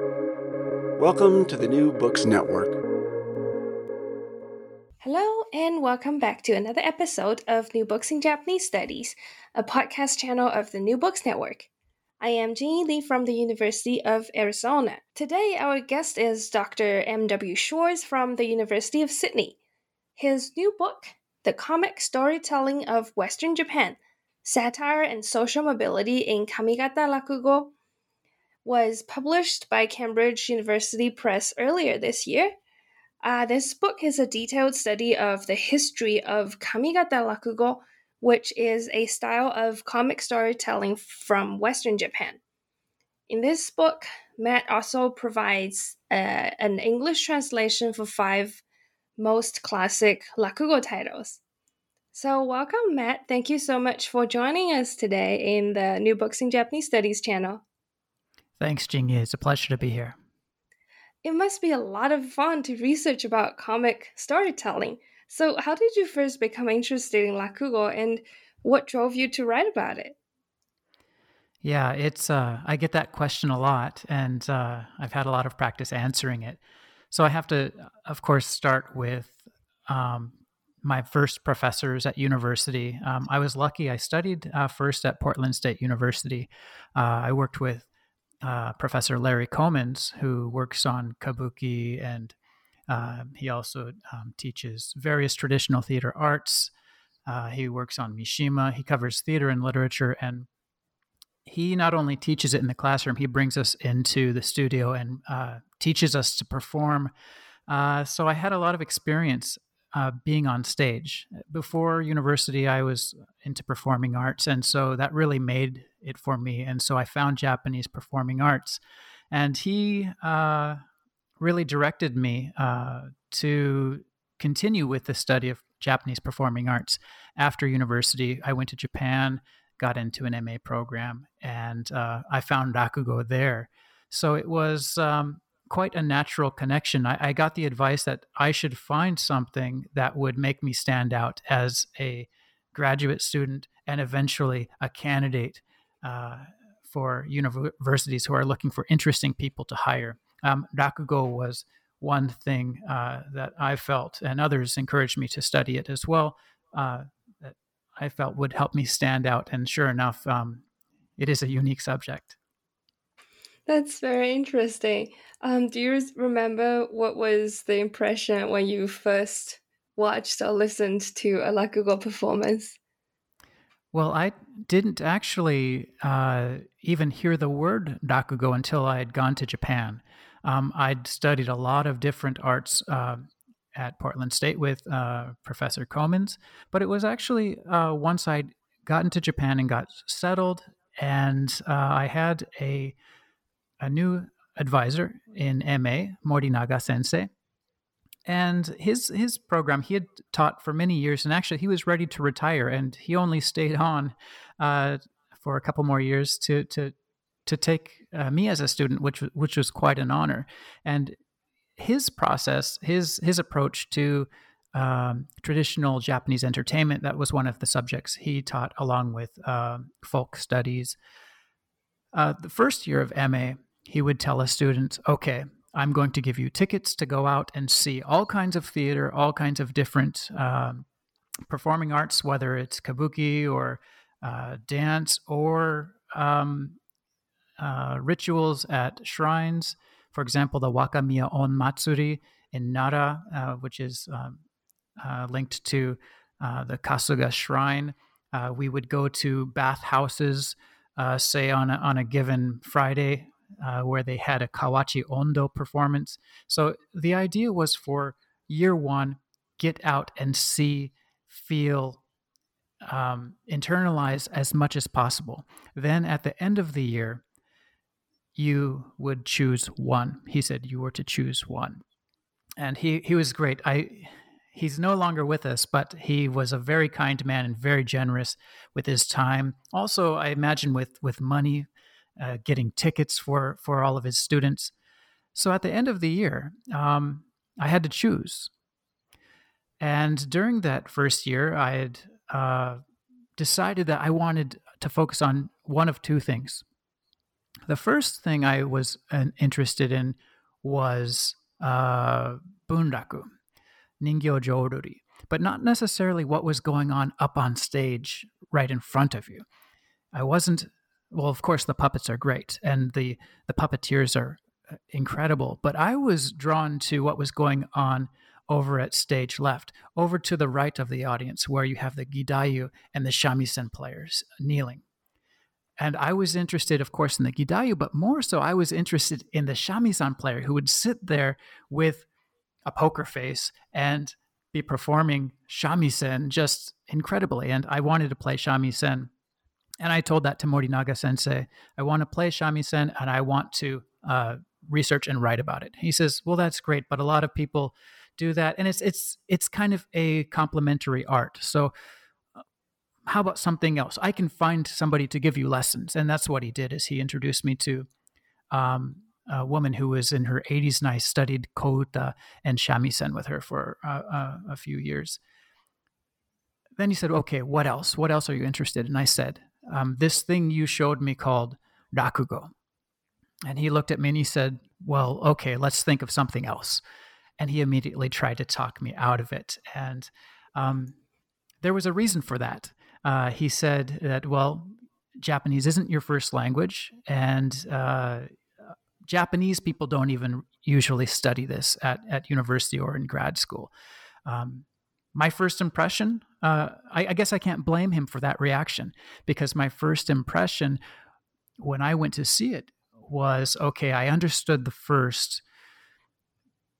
Welcome to the New Books Network. Hello, and welcome back to another episode of New Books in Japanese Studies, a podcast channel of the New Books Network. I am Jinyi Lee from the University of Arizona. Today, our guest is Dr. M.W. Schwartz from the University of Sydney. His new book, The Comic Storytelling of Western Japan Satire and Social Mobility in Kamigata Rakugo, was published by Cambridge University Press earlier this year. Uh, this book is a detailed study of the history of Kamigata Rakugo, which is a style of comic storytelling from Western Japan. In this book, Matt also provides uh, an English translation for five most classic Rakugo titles. So, welcome, Matt. Thank you so much for joining us today in the New Books in Japanese Studies channel. Thanks, Jinyi. It's a pleasure to be here. It must be a lot of fun to research about comic storytelling. So, how did you first become interested in Rakugo and what drove you to write about it? Yeah, it's uh, I get that question a lot, and uh, I've had a lot of practice answering it. So I have to, of course, start with um, my first professors at university. Um, I was lucky; I studied uh, first at Portland State University. Uh, I worked with uh, Professor Larry Kominz, who works on kabuki, and uh, he also um, teaches various traditional theater arts. Uh, he works on Mishima. He covers theater and literature, and he not only teaches it in the classroom, he brings us into the studio and uh, teaches us to perform. Uh, so I had a lot of experience uh, being on stage. Before university, I was into performing arts, and so that really made it for me. And so I found Japanese performing arts, and he uh, really directed me uh, to continue with the study of Japanese performing arts. After university, I went to Japan, got into an MA program, and uh, I found Rakugo there. So it was um, quite a natural connection. I, I, got the advice that I should find something that would make me stand out as a graduate student and eventually a candidate uh, for universities who are looking for interesting people to hire. Um, Rakugo was one thing uh, that I felt, and others encouraged me to study it as well, uh, that I felt would help me stand out. And sure enough, um, it is a unique subject. That's very interesting. Um, do you remember what was the impression when you first watched or listened to a Rakugo performance? Well, I didn't actually uh, even hear the word Rakugo until I had gone to Japan. Um, I'd studied a lot of different arts uh, at Portland State with uh, Professor Kominz, but it was actually uh, once I'd gotten to Japan and got settled, and uh, I had a a new advisor in MA, Morinaga Sensei. And his his program, he had taught for many years, and actually he was ready to retire, and he only stayed on uh, for a couple more years to to to take uh, me as a student, which which was quite an honor. And his process, his his approach to um, traditional Japanese entertainment, that was one of the subjects he taught, along with uh, folk studies. Uh, the first year of MA, he would tell a student, okay, I'm going to give you tickets to go out and see all kinds of theater, all kinds of different um, performing arts, whether it's kabuki or uh, dance or um, uh, rituals at shrines. For example, the Wakamiya On Matsuri in Nara, uh, which is um, uh, linked to uh, the Kasuga Shrine. Uh, we would go to bathhouses, say on a, on a given Friday uh, where they had a Kawachi Ondo performance. So the idea was for year one, get out and see, feel, um, internalize as much as possible. Then at the end of the year, you would choose one. He said you were to choose one. And he, he was great. I he's no longer with us, but he was a very kind man and very generous with his time. Also, I imagine with with money uh, getting tickets for for all of his students. So at the end of the year, um, I had to choose. And during that first year, I had uh, decided that I wanted to focus on one of two things. the first thing I was uh, interested in was uh, bunraku, ningyo joruri, but not necessarily what was going on up on stage right in front of you. I wasn't. Well, of course, the puppets are great, and the the puppeteers are uh, incredible. But I was drawn to what was going on over at stage left, over to the right of the audience, where you have the gidayu and the shamisen players kneeling. And I was interested, of course, in the gidayu, but more so, I was interested in the shamisen player who would sit there with a poker face and be performing shamisen just incredibly. And I wanted to play shamisen. And I told that to Morinaga sensei. I want to play shamisen and I want to uh, research and write about it. He says, Well, that's great, but a lot of people do that. And it's it's it's kind of a complementary art. So uh, how about something else? I can find somebody to give you lessons. And that's what he did is he introduced me to um, a woman who was in her 80s and I studied Kouta and shamisen with her for uh, uh, a few years. Then he said, okay, what else? What else are you interested in? And I said, um, this thing you showed me called rakugo. And he looked at me and he said, well, okay, let's think of something else. And he immediately tried to talk me out of it. And um, there was a reason for that. Uh, he said that, well, Japanese isn't your first language, and uh, Japanese people don't even usually study this at, at university or in grad school. Um, my first impression, uh, I, I, guess I can't blame him for that reaction because my first impression when I went to see it was okay, I understood the first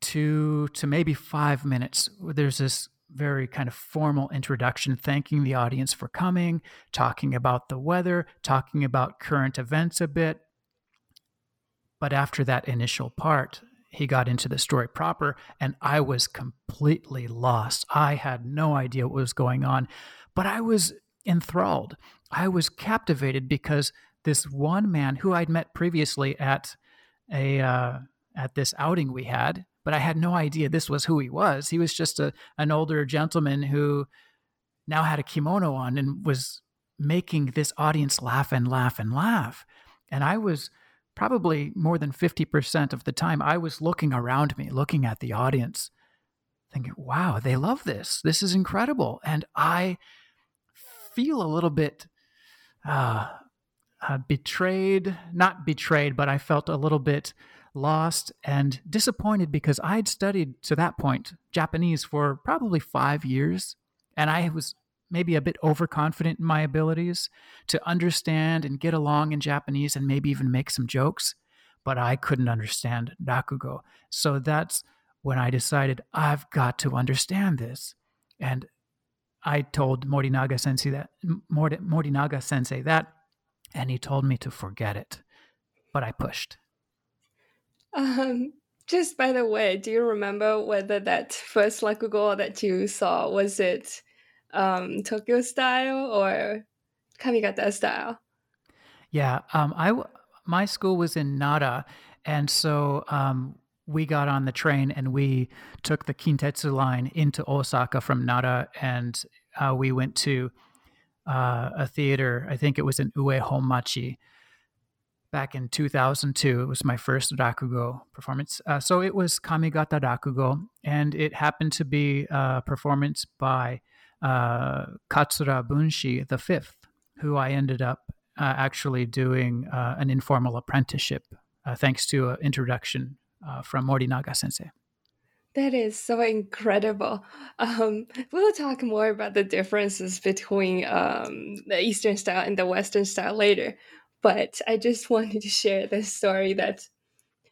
two to maybe five minutes. There's this very kind of formal introduction, thanking the audience for coming, talking about the weather, talking about current events a bit, but after that initial part, he got into the story proper, and I was completely lost. I had no idea what was going on, but I was enthralled. I was captivated because this one man who I'd met previously at a uh, at this outing we had, but I had no idea this was who he was. He was just a an older gentleman who now had a kimono on and was making this audience laugh and laugh and laugh. And I was probably more than 50% of the time, I was looking around me, looking at the audience, thinking, wow, they love this. This is incredible. And I feel a little bit uh, uh, betrayed, not betrayed, but I felt a little bit lost and disappointed because I'd studied to that point Japanese for probably five years. And I was maybe a bit overconfident in my abilities to understand and get along in Japanese and maybe even make some jokes, but I couldn't understand Rakugo. So that's when I decided I've got to understand this. And I told Morinaga sensei that Morinaga sensei that, and he told me to forget it. But I pushed. Um, just by the way, do you remember whether that first Rakugo that you saw was it um, Tokyo style or Kamigata style? Yeah, um, I my school was in Nara, and so um, we got on the train and we took the Kintetsu line into Osaka from Nara, and uh, we went to uh, a theater. I think it was in Ue Honmachi back in 2002. It was my first Rakugo performance. Uh, so it was Kamigata Rakugo, and it happened to be a performance by uh, Katsura Bunshi the fifth, who I ended up uh, actually doing uh, an informal apprenticeship uh, thanks to an introduction uh, from Morinaga sensei. That is so incredible. Um, we'll talk more about the differences between um, the Eastern style and the Western style later. But I just wanted to share this story that,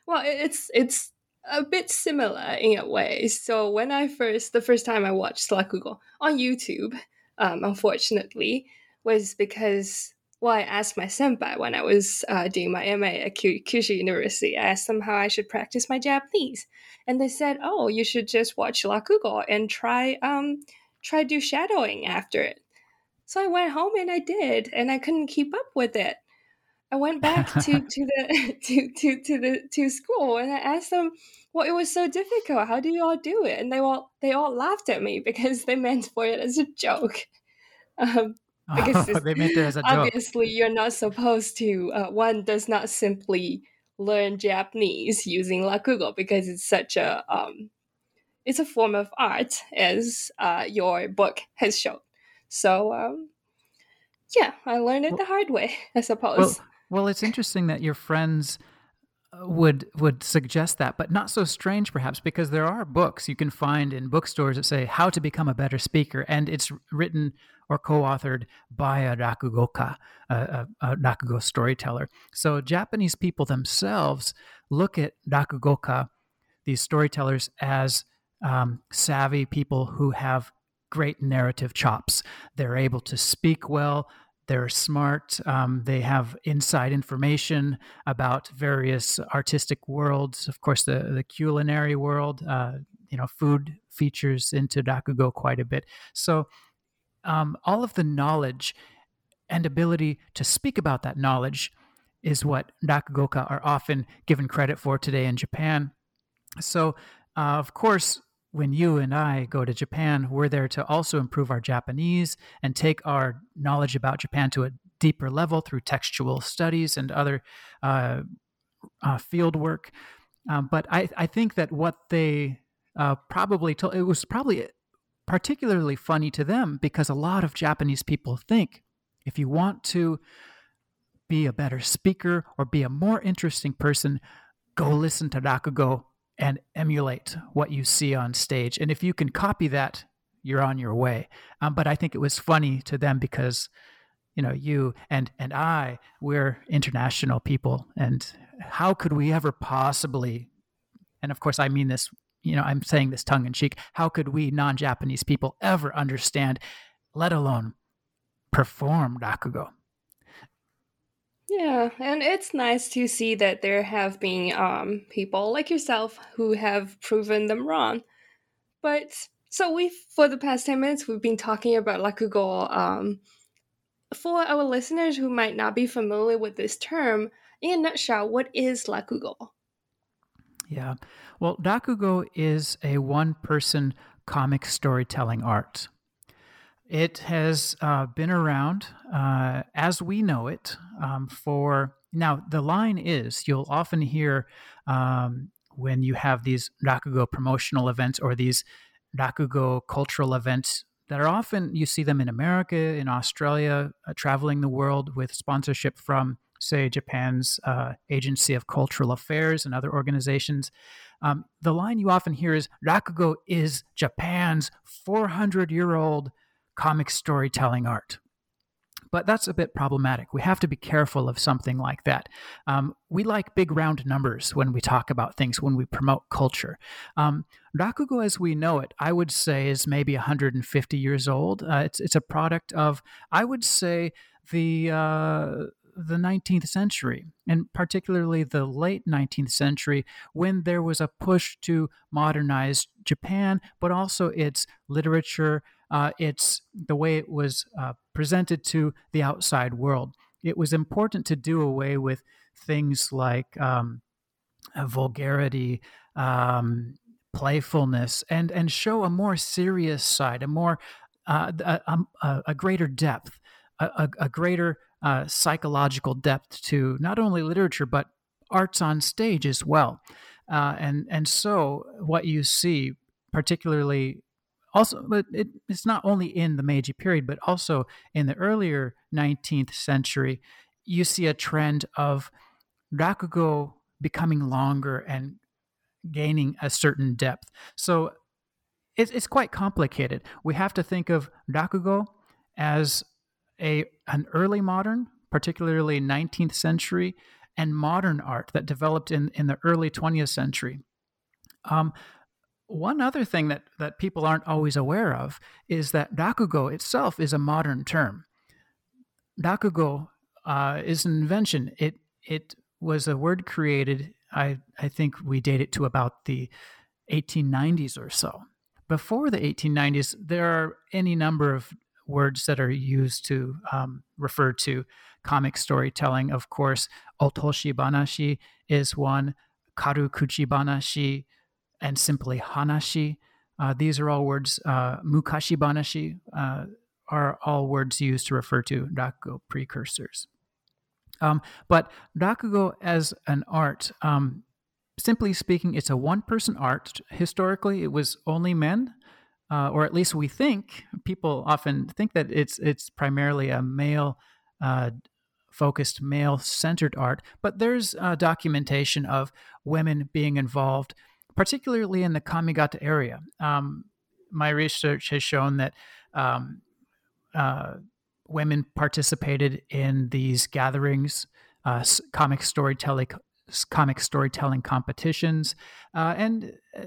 well, it's it's a bit similar in a way. So when I first, the first time I watched Rakugo on YouTube, um, unfortunately, was because well, I asked my senpai when I was uh, doing my MA at Kyushu University. I asked them how I should practice my Japanese, and they said, "Oh, you should just watch Rakugo and try um try do shadowing after it." So I went home and I did, and I couldn't keep up with it. I went back to, to the to, to to the to school and I asked them, "Well, it was so difficult. How do you all do it?" And they all they all laughed at me because they meant for it as a joke. Um, because Oh, they meant it as a joke. obviously you're not supposed to. Uh, one does not simply learn Japanese using Rakugo because it's such a um, it's a form of art, as uh, your book has shown. So um, yeah, I learned it Well- the hard way, I suppose. Well, well, it's interesting that your friends uh, would would suggest that, but not so strange perhaps because there are books you can find in bookstores that say how to become a better speaker, and it's written or co-authored by a rakugoka, a, a, a rakugo storyteller. So Japanese people themselves look at rakugoka, these storytellers, as um, savvy people who have great narrative chops. They're able to speak well. They're smart. Um, they have inside information about various artistic worlds. Of course, the the culinary world. Uh, you know, food features into Rakugo quite a bit. So, um, all of the knowledge and ability to speak about that knowledge is what Rakugoka are often given credit for today in Japan. So, uh, of course, when you and I go to Japan, we're there to also improve our Japanese and take our knowledge about Japan to a deeper level through textual studies and other uh, uh, field work. Um, but I, I think that what they uh, probably told, it was probably particularly funny to them because a lot of Japanese people think if you want to be a better speaker or be a more interesting person, go listen to Rakugo and emulate what you see on stage. And if you can copy that, you're on your way. Um, but I think it was funny to them because, you know, you and and I, we're international people, and how could we ever possibly? And of course, I mean this. You know, I'm saying this tongue in cheek. How could we non-Japanese people ever understand, let alone perform rakugo? Yeah, and it's nice to see that there have been um, people like yourself who have proven them wrong. But so we, for the past ten minutes, we've been talking about Rakugo. Um, for our listeners who might not be familiar with this term, in a nutshell, what is Rakugo? Yeah. Well, Rakugo is a one person comic storytelling art. It has uh, been around uh, as we know it um, for now. The line is you'll often hear um, when you have these Rakugo promotional events or these Rakugo cultural events that are often you see them in America, in Australia, uh, traveling the world with sponsorship from, say, Japan's uh, Agency of Cultural Affairs and other organizations. Um, the line you often hear is Rakugo is Japan's 400 year old comic storytelling art. But that's a bit problematic. We have to be careful of something like that. Um, we like big round numbers when we talk about things, when we promote culture. Um, Rakugo, as we know it, I would say is maybe 150 years old. Uh, it's, it's a product of, I would say, the uh, the 19th century, and particularly the late 19th century, when there was a push to modernize Japan, but also its literature, uh, it's the way it was uh, presented to the outside world. It was important to do away with things like um, vulgarity, um, playfulness, and and show a more serious side, a more uh, a, a, a, greater depth, a, a greater uh, psychological depth to not only literature but arts on stage as well. Uh, and and so what you see, particularly also, but it, it's not only in the Meiji period, but also in the earlier 19th century, you see a trend of rakugo becoming longer and gaining a certain depth. So it's, it's quite complicated. We have to think of rakugo as a an early modern, particularly 19th century, and modern art that developed in, in the early 20th century. Um, one other thing that, that people aren't always aware of is that rakugo itself is a modern term. Rakugo uh, is an invention. It it was a word created. I I think we date it to about the 1890s or so. Before the 1890s, there are any number of words that are used to um, refer to comic storytelling. Of course, otoshi banashi is one, karukuchi banashi, and simply hanashi. Uh, these are all words. Uh, mukashi banashi uh, are all words used to refer to rakugo precursors. Um, but rakugo as an art, um, simply speaking, it's a one-person art. Historically, it was only men, uh, or at least we think. People often think that it's it's primarily a male. Uh, focused male centered art but there's uh, documentation of women being involved particularly in the Kamigata area. Um, my research has shown that um, uh, women participated in these gatherings, uh, comic storytelling, comic storytelling competitions, uh, and uh,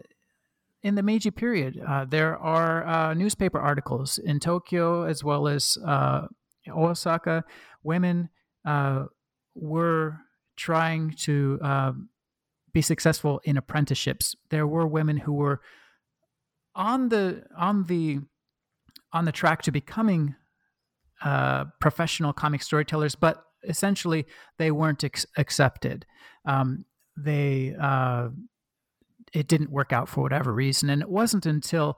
in the Meiji period, uh, there are uh, newspaper articles in Tokyo as well as Osaka. Women were trying to um, be successful in apprenticeships. There were women who were on the on the on the track to becoming uh, professional comic storytellers, but essentially they weren't ex- accepted. Um, they uh, it didn't work out for whatever reason, and it wasn't until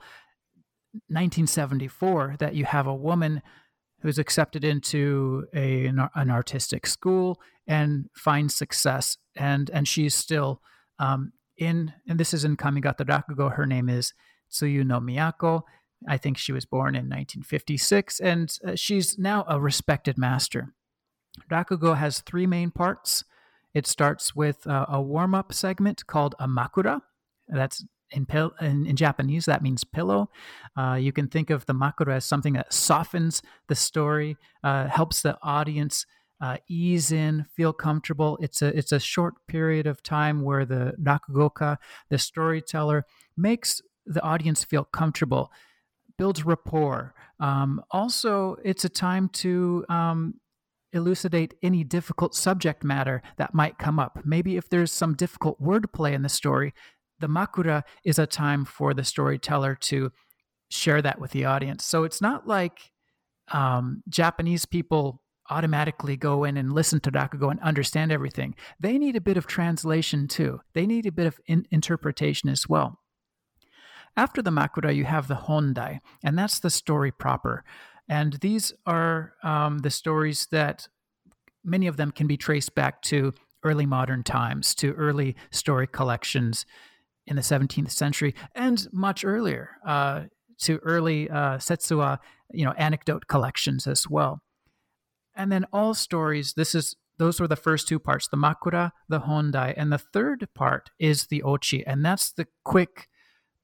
1974 that you have a woman who's accepted into a, an, an artistic school and finds success and and she's still um, in and this is in Kamigata Rakugo. Her name is Tsuyuno Miyako. I think she was born in 1956, and uh, she's now a respected master. Rakugo has three main parts. It starts with uh, a warm up segment called a makura. That's in, pil- in, in, Japanese, that means pillow. Uh, you can think of the makura as something that softens the story, uh, helps the audience uh, ease in, feel comfortable. It's a it's a short period of time where the rakugoka, the storyteller, makes the audience feel comfortable, builds rapport. Um, also, it's a time to um, elucidate any difficult subject matter that might come up. Maybe if there's some difficult wordplay in the story, the makura is a time for the storyteller to share that with the audience. So it's not like um, Japanese people automatically go in and listen to Rakugo and understand everything. They need a bit of translation too. They need a bit of in- interpretation as well. After the Makura, you have the Hondai, and that's the story proper. And these are um, the stories that many of them can be traced back to early modern times, to early story collections in the 17th century, and much earlier, uh, to early uh, Setsuwa, you know, anecdote collections as well. And then all stories, this is those were the first two parts, the makura, the hondai, and the third part is the ochi, and that's the quick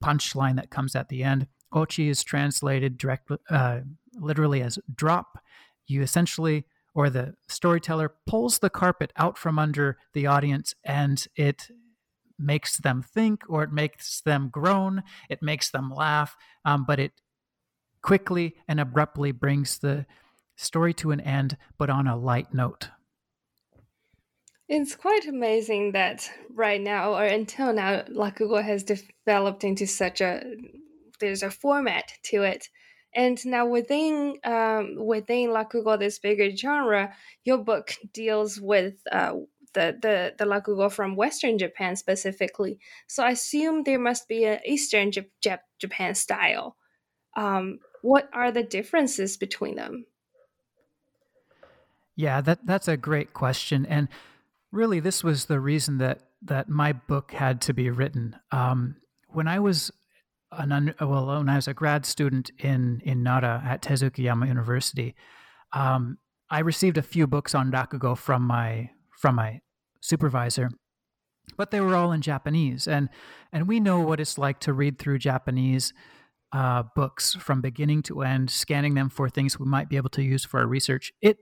punchline that comes at the end. Ochi is translated directly, uh, literally as drop. You essentially, or the storyteller pulls the carpet out from under the audience, and it makes them think, or it makes them groan, it makes them laugh, um, but it quickly and abruptly brings the story to an end, but on a light note. It's quite amazing that right now, or until now, Rakugo has developed into such a there's a format to it, and now within um, within Rakugo, this bigger genre, your book deals with uh, the the the Rakugo from Western Japan specifically. So I assume there must be an Eastern Jap- Japan style. Um, what are the differences between them? Yeah, that that's a great question, and really, this was the reason that that my book had to be written. Um, when I was an un, well, when I was a grad student in in Nara at Tezukayama University, um, I received a few books on rakugo from my from my supervisor, but they were all in Japanese, and and we know what it's like to read through Japanese. Uh, books from beginning to end, scanning them for things we might be able to use for our research. It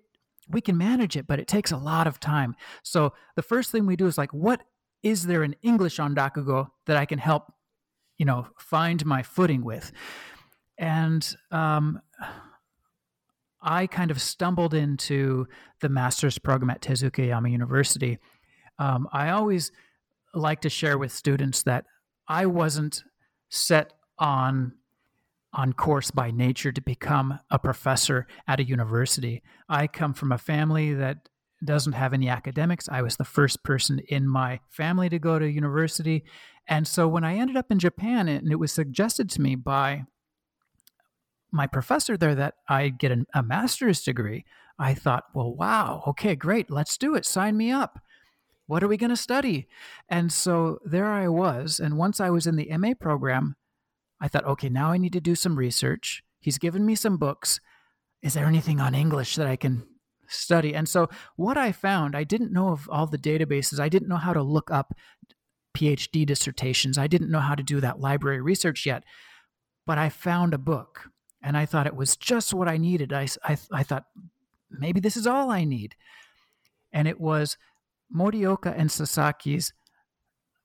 we can manage it, but it takes a lot of time. So the first thing we do is like, what is there in English on Rakugo that I can help, you know, find my footing with? And um, I kind of stumbled into the master's program at Tezukayama University. Um, I always like to share with students that I wasn't set on on course by nature to become a professor at a university. I come from a family that doesn't have any academics. I was the first person in my family to go to university. And so when I ended up in Japan and it was suggested to me by my professor there that I'd get a, a master's degree, I thought, well, wow, okay, great, let's do it. Sign me up. What are we going to study? And so there I was. And once I was in the MA program, I thought, okay, now I need to do some research. He's given me some books. Is there anything on English that I can study? And so what I found, I didn't know of all the databases. I didn't know how to look up PhD dissertations. I didn't know how to do that library research yet. But I found a book and I thought it was just what I needed. I, I, I thought, maybe this is all I need. And it was Morioka and Sasaki's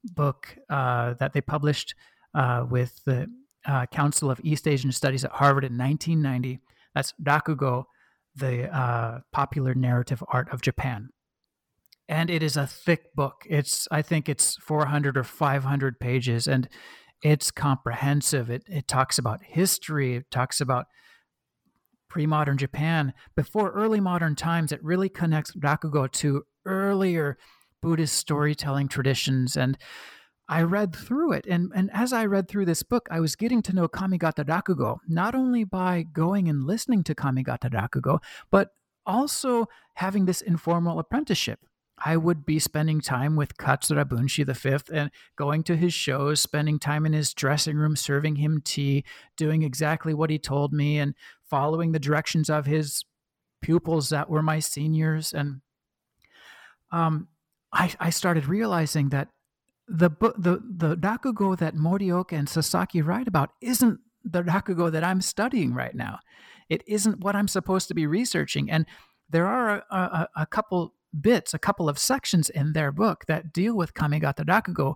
book uh, that they published uh, with the uh, Council of East Asian Studies at Harvard in 1990. That's Rakugo, the uh, popular narrative art of Japan. And it is a thick book. It's, I think it's 400 or 500 pages, and it's comprehensive. It, it talks about history, it talks about pre modern Japan. Before early modern times, it really connects Rakugo to earlier Buddhist storytelling traditions. And I read through it. And, and as I read through this book, I was getting to know Kamigata Rakugo, not only by going and listening to Kamigata Rakugo, but also having this informal apprenticeship. I would be spending time with Katsura Bunshi V and going to his shows, spending time in his dressing room, serving him tea, doing exactly what he told me, and following the directions of his pupils that were my seniors. And um, I, I started realizing that the the the rakugo that Morioka and Sasaki write about isn't the rakugo that I'm studying right now. It isn't what I'm supposed to be researching, and there are a, a, a couple bits, a couple of sections in their book that deal with Kamigata Rakugo,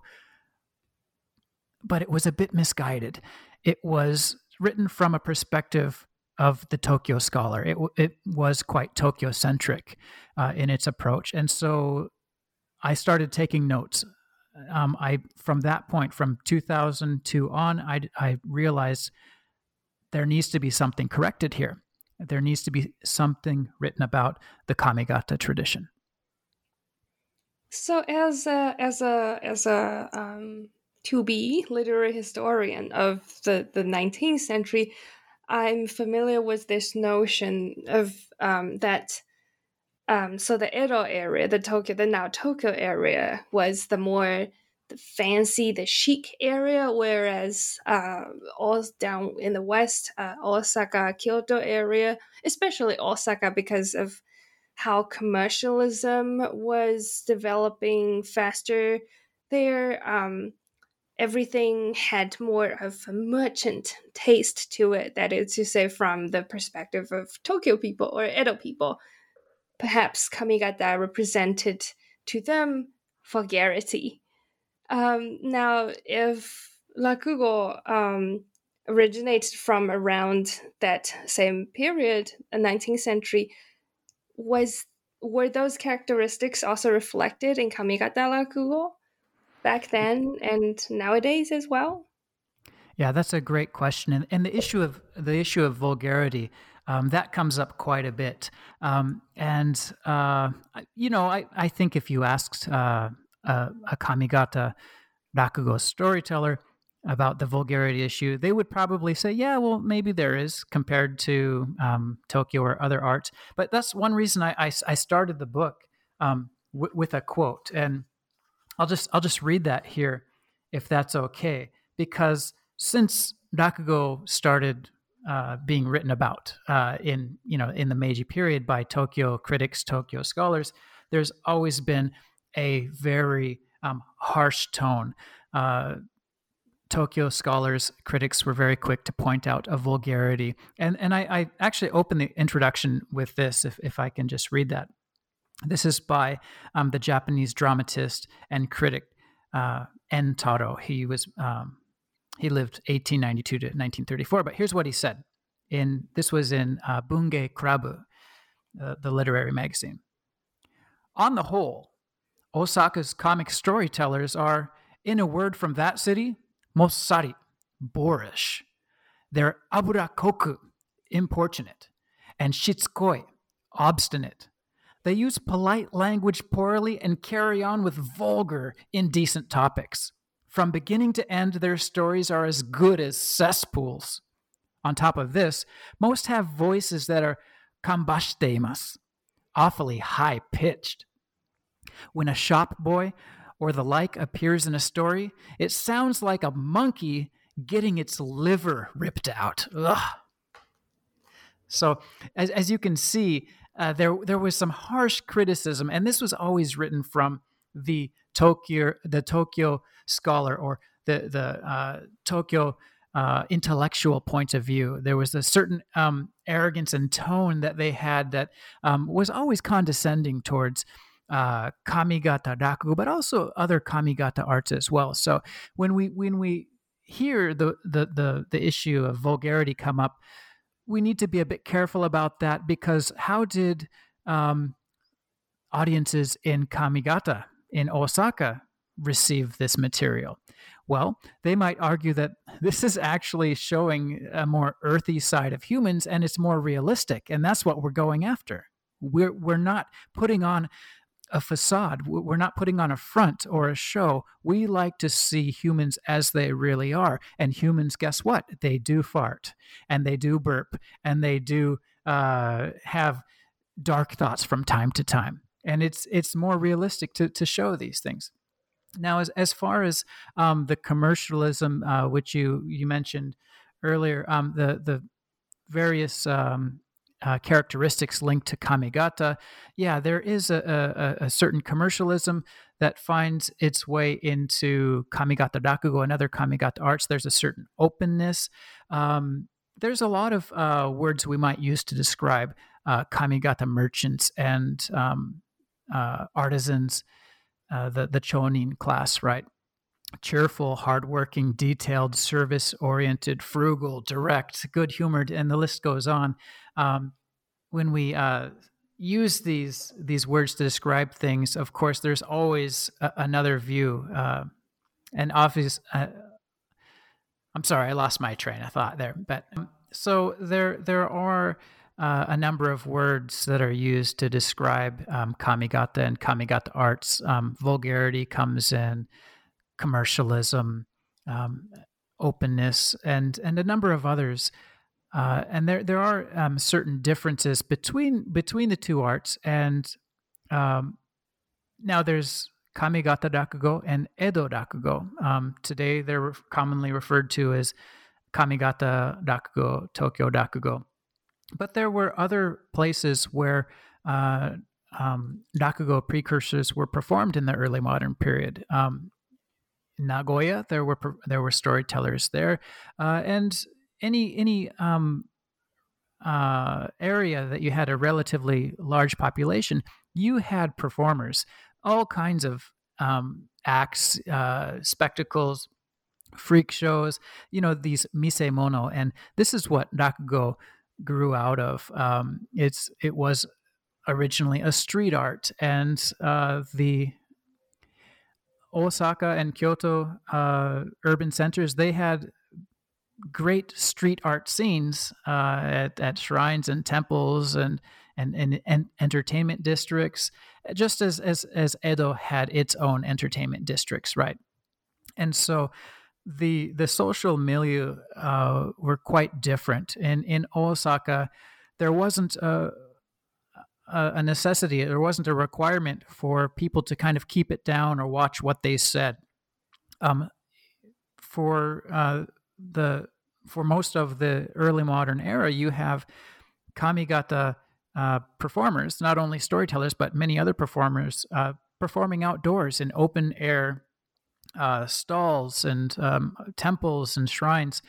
but it was a bit misguided. It was written from a perspective of the Tokyo scholar. It, it was quite Tokyo centric uh, in its approach. And so I started taking notes. Um, I from that point, from 2002 on, I, I realized there needs to be something corrected here. There needs to be something written about the Kamigata tradition. So, as a as a as a um, to be literary historian of the the 19th century, I'm familiar with this notion of um, that. Um, so the Edo area, the Tokyo, the now Tokyo area, was the more the fancy, the chic area, whereas uh, all down in the west, uh, Osaka, Kyoto area, especially Osaka, because of how commercialism was developing faster there. Um, everything had more of a merchant taste to it, that is to say, from the perspective of Tokyo people or Edo people. Perhaps Kamigata represented to them vulgarity. Um, now, if Rakugo um, originated from around that same period, the 19th century, was were those characteristics also reflected in Kamigata Rakugo back then and nowadays as well? Yeah, that's a great question, and, and the issue of the issue of vulgarity um, that comes up quite a bit. Um, and uh, you know, I, I think if you asked uh, a, a Kamigata Rakugo storyteller, about the vulgarity issue, they would probably say, yeah, well, maybe there is compared to um, Tokyo or other arts. But that's one reason I, I, I started the book um, w- with a quote, and I'll just I'll just read that here, if that's okay, because since Rakugo started uh, being written about uh, in you know in the Meiji period by Tokyo critics, Tokyo scholars, there's always been a very um, harsh tone. Uh, Tokyo scholars, critics were very quick to point out a vulgarity. And, and I, I actually open the introduction with this, if, if I can just read that. This is by um, the Japanese dramatist and critic uh, En Taro. He was um, he lived 1892 to 1934. But here's what he said. In this was in uh, Krabu, uh, the literary magazine. On the whole, Osaka's comic storytellers are, in a word from that city, mossari, boorish. They're aburakoku, importunate, and shitsukoi, obstinate. They use polite language poorly and carry on with vulgar, indecent topics. From beginning to end, their stories are as good as cesspools. On top of this, most have voices that are kambashiteimasu, awfully high pitched. When a shop boy or the like appears in a story, it sounds like a monkey getting its liver ripped out. Ugh. So, as, as you can see, uh, there there was some harsh criticism, and this was always written from the Tokyo the Tokyo scholar or the the uh, Tokyo uh, intellectual point of view. There was a certain um, arrogance and tone that they had that um, was always condescending towards uh, kamigata rakugo, but also other kamigata arts as well. So when we when we hear the the the, the issue of vulgarity come up, we need to be a bit careful about that because how did um, audiences in Kamigata in Osaka receive this material? Well, they might argue that this is actually showing a more earthy side of humans and it's more realistic. And that's what we're going after. We're, we're not putting on a facade. We're not putting on a front or a show. We like to see humans as they really are. And humans, guess what? They do fart and they do burp and they do uh, have dark thoughts from time to time. And it's it's more realistic to to show these things. Now, as as far as um, the commercialism, uh, which you you mentioned earlier, um, the the various um, uh, characteristics linked to Kamigata, yeah, there is a, a, a, certain commercialism that finds its way into Kamigata Rakugo and other Kamigata arts. There's a certain openness. Um, there's a lot of uh, words we might use to describe uh, Kamigata merchants and um, uh, artisans, uh, the, the Chonin class, right? cheerful, hardworking, detailed, service oriented, frugal, direct, good humored, and the list goes on. Um, when we uh, use these these words to describe things, of course, there's always a, another view, uh, and obvious. Uh, I'm sorry, I lost my train of thought there. But um, so there there are. Uh, a number of words that are used to describe um, kamigata and kamigata arts. Um, vulgarity comes in, commercialism, um, openness, and and a number of others. Uh, and there there are um, certain differences between between the two arts. And um, now there's Kamigata Rakugo and Edo Rakugo. Um, today they're commonly referred to as Kamigata Rakugo, Tokyo Rakugo. But there were other places where uh, um, Rakugo precursors were performed in the early modern period. Um, Nagoya. There were there were storytellers there, uh, and any any um, uh, area that you had a relatively large population, you had performers, all kinds of um, acts, uh, spectacles, freak shows. You know these misemono, and this is what rakugo grew out of. Um, it's it was originally a street art, and uh, the Osaka and Kyoto uh, urban centers, they had great street art scenes uh, at, at shrines and temples and, and, and, and entertainment districts, just as, as, as Edo had its own entertainment districts, right? And so the the social milieu uh, were quite different. In in Osaka, there wasn't a a, necessity. There wasn't a requirement for people to kind of keep it down or watch what they said. Um, for uh, the for most of the early modern era, you have kamigata uh, performers, not only storytellers but many other performers, uh, performing outdoors in open air uh, stalls and um, temples and shrines.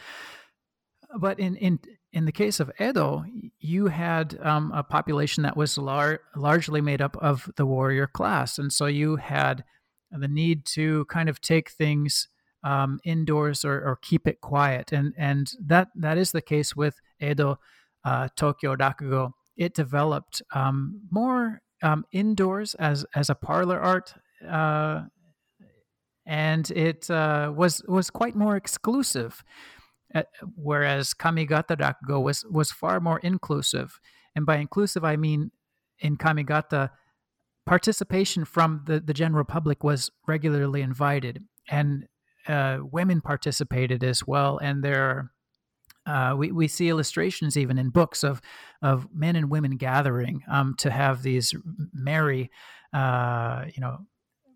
But in in in the case of Edo, you had um, a population that was lar- largely made up of the warrior class. And so you had the need to kind of take things um, indoors or, or, keep it quiet. And, and that, that is the case with Edo uh, Tokyo Rakugo. It developed um, more um, indoors as, as a parlor art. Uh, and it uh, was was quite more exclusive whereas Kamigata Rakugo was was far more inclusive, and by inclusive I mean in Kamigata, participation from the the general public was regularly invited, and uh, women participated as well, and there Uh, we, we see illustrations even in books of of men and women gathering um, to have these merry, uh, you know,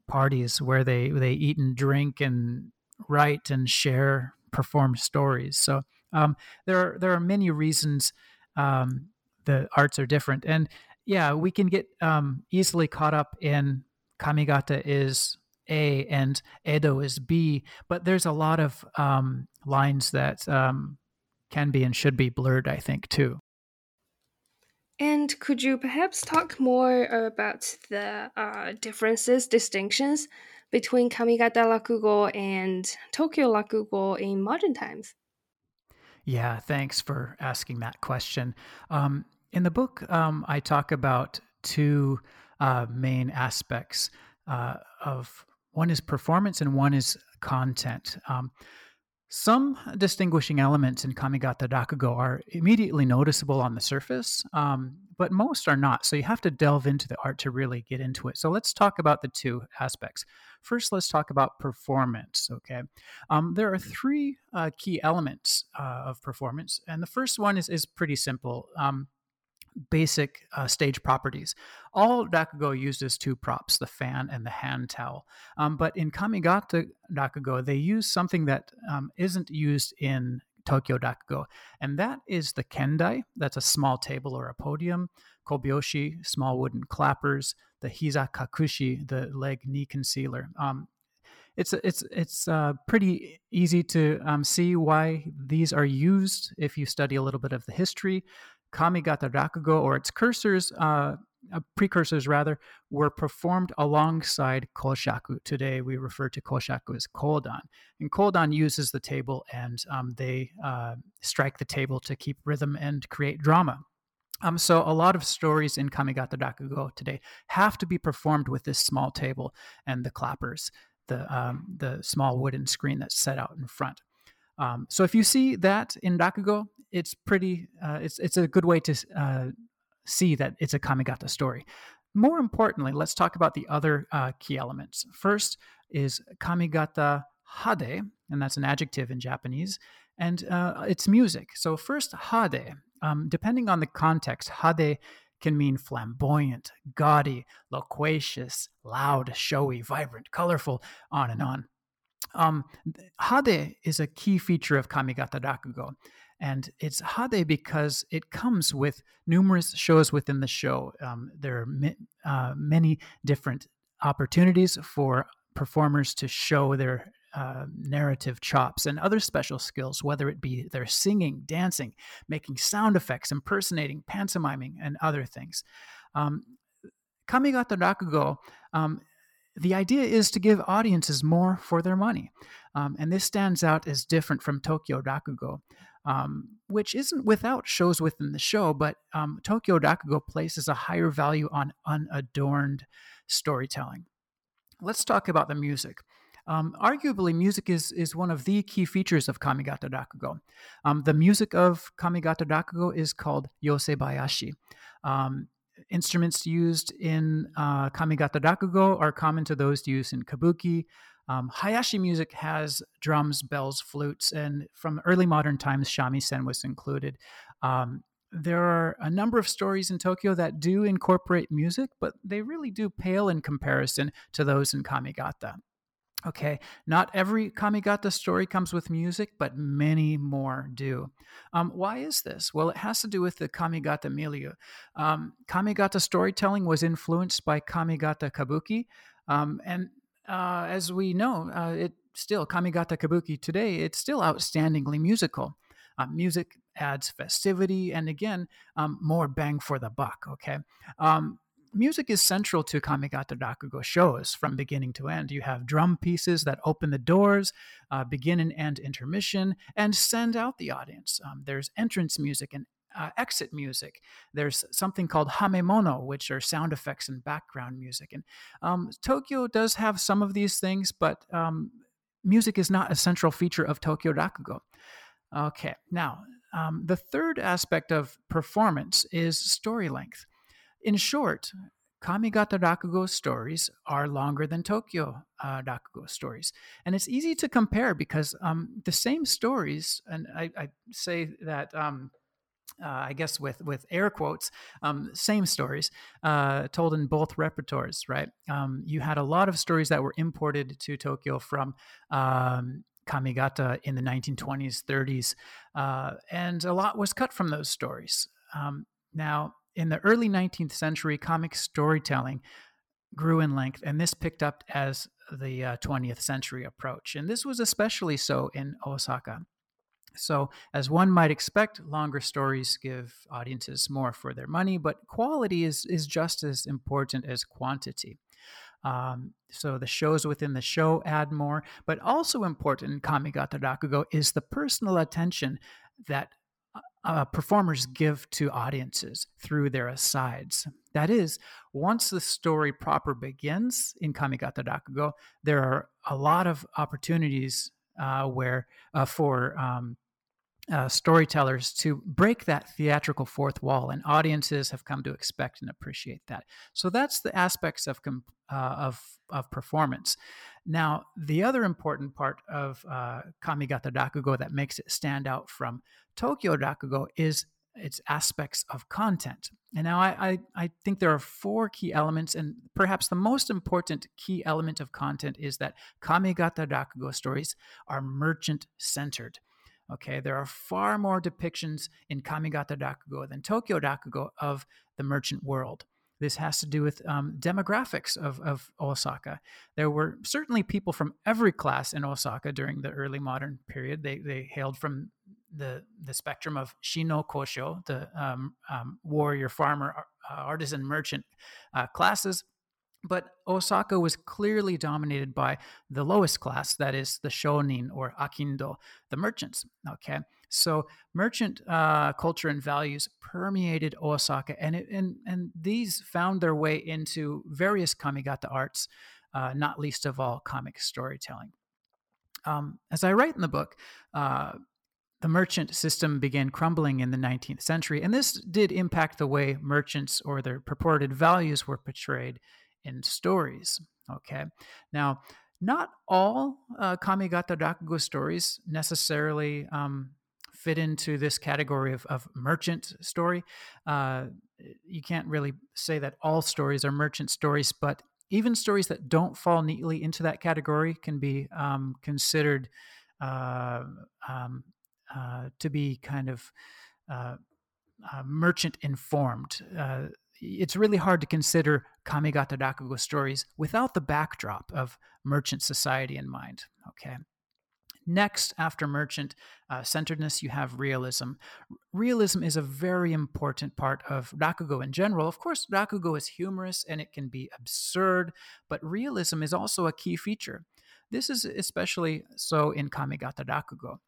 parties where they they eat and drink and write and share, perform stories. So um, there are there are many reasons um, the arts are different, and yeah, we can get um, easily caught up in Kamigata is A and Edo is B, but there's a lot of um, lines that um, can be and should be blurred, I think, too. And could you perhaps talk more about the uh, differences, distinctions between Kamigata Rakugo and Tokyo Rakugo in modern times? Yeah, thanks for asking that question. Um, in the book, um, I talk about two uh, main aspects uh, of one is performance and one is content. Um, some distinguishing elements in Kamigata Rakugo are immediately noticeable on the surface, um, but most are not. So you have to delve into the art to really get into it. So let's talk about the two aspects. First, let's talk about performance. Okay, um, there are three uh, key elements uh, of performance, and the first one is is pretty simple. Um, basic uh, stage properties. All Rakugo uses two props, the fan and the hand towel. Um, but in Kamigata Rakugo, they use something that um, not used in Tokyo Rakugo, and that is the kendai. That's a small table or a podium. Kobyoshi, small wooden clappers. The hiza kakushi, the leg knee concealer. Um, it's it's it's uh, pretty easy to um, see why these are used if you study a little bit of the history. Kamigata Rakugo, or its cursors, uh, uh, precursors rather, were performed alongside koshaku. Today we refer to koshaku as kodan. And kodan uses the table and um, they uh, strike the table to keep rhythm and create drama. Um, so a lot of stories in Kamigata Rakugo today have to be performed with this small table and the clappers, the um, the small wooden screen that's set out in front. Um, so if you see that in Rakugo, it's pretty. Uh, it's it's a good way to uh, see that it's a Kamigata story. More importantly, let's talk about the other uh, key elements. First is Kamigata hade, and that's an adjective in Japanese, and uh, it's music. So first hade, um, depending on the context, hade can mean flamboyant, gaudy, loquacious, loud, showy, vibrant, colorful, on and on. Um, hade is a key feature of Kamigata Rakugo. And it's Hade because it comes with numerous shows within the show. Um, there are uh, many different opportunities for performers to show their uh, narrative chops and other special skills, whether it be their singing, dancing, making sound effects, impersonating, pantomiming, and other things. Um, Kamigata Rakugo um, the idea is to give audiences more for their money. Um, and this stands out as different from Tokyo Rakugo, um, which isn't without shows within the show, but um, Tokyo Rakugo places a higher value on unadorned storytelling. Let's talk about the music. Um, arguably, music is, is one of the key features of Kamigata Rakugo. Um, the music of Kamigata Rakugo is called Yosebayashi. Um, instruments used in uh, Kamigata Rakugo are common to those used in Kabuki. Um, Hayashi music has drums, bells, flutes, and from early modern times, shamisen was included. Um, there are a number of stories in Tokyo that do incorporate music, but they really do pale in comparison to those in Kamigata. Okay, not every Kamigata story comes with music, but many more do. Um, why is this? Well, it has to do with the Kamigata milieu. Um, Kamigata storytelling was influenced by Kamigata Kabuki, um, and uh, as we know, uh, it still Kamigata Kabuki today. It's still outstandingly musical. Uh, music adds festivity and again um, more bang for the buck. Okay, um, music is central to Kamigata Rakugo shows from beginning to end. You have drum pieces that open the doors, uh, begin and end intermission, and send out the audience. Um, there's entrance music and uh, exit music. There's something called hamemono, which are sound effects and background music. And um, Tokyo does have some of these things, but um, music is not a central feature of Tokyo Rakugo. Okay, now um, the third aspect of performance is story length. In short, Kamigata Rakugo stories are longer than Tokyo uh, Rakugo stories. And it's easy to compare because um, the same stories, and I, I say that. Um, uh, I guess with with air quotes, um, same stories uh, told in both repertoires, right? Um, you had a lot of stories that were imported to Tokyo from um, Kamigata in the 1920s, 30s, uh, and a lot was cut from those stories. Um, now, in the early 19th century, comic storytelling grew in length, and this picked up as the uh, 20th century approach. And this was especially so in Osaka. So, as one might expect, longer stories give audiences more for their money, but quality is, is just as important as quantity. Um, so the shows within the show add more, but also important in Kamigata Rakugo is the personal attention that uh, performers give to audiences through their asides. That is, once the story proper begins in Kamigata Rakugo, there are a lot of opportunities uh, where uh, for um, uh, storytellers to break that theatrical fourth wall, and audiences have come to expect and appreciate that. So that's the aspects of uh, of of performance. Now, the other important part of uh, Kamigata Rakugo that makes it stand out from Tokyo Rakugo is its aspects of content. And now I, I, I, think there are four key elements, and perhaps the most important key element of content is that Kamigata Rakugo stories are merchant centered. Okay, there are far more depictions in Kamigata Rakugo than Tokyo Rakugo of the merchant world. This has to do with um, demographics of, of Osaka. There were certainly people from every class in Osaka during the early modern period. They, they hailed from the, the spectrum of Shino Kosho, the um, um, warrior, farmer, uh, artisan, merchant uh, classes, but Osaka was clearly dominated by the lowest class, that is the shonin or akindo, the merchants. Okay, so merchant uh, culture and values permeated Osaka, and it, and and these found their way into various kamigata arts, uh, not least of all comic storytelling. Um, as I write in the book. Uh, the merchant system began crumbling in the 19th century, and this did impact the way merchants or their purported values were portrayed in stories. Okay. Now, not all uh, Kamigata Rakugo stories necessarily um, fit into this category of, of merchant story. Uh, you can't really say that all stories are merchant stories, but even stories that don't fall neatly into that category can be um, considered uh, um, uh, to be kind of uh, uh, merchant informed. It's really hard to consider Kamigata Rakugo stories without the backdrop of merchant society in mind. Okay. Next, after merchant uh, centeredness, you have realism. Realism is a very important part of Rakugo in general. Of course, Rakugo is humorous and it can be absurd, but realism is also a key feature. This is especially so in Kamigata Rakugo.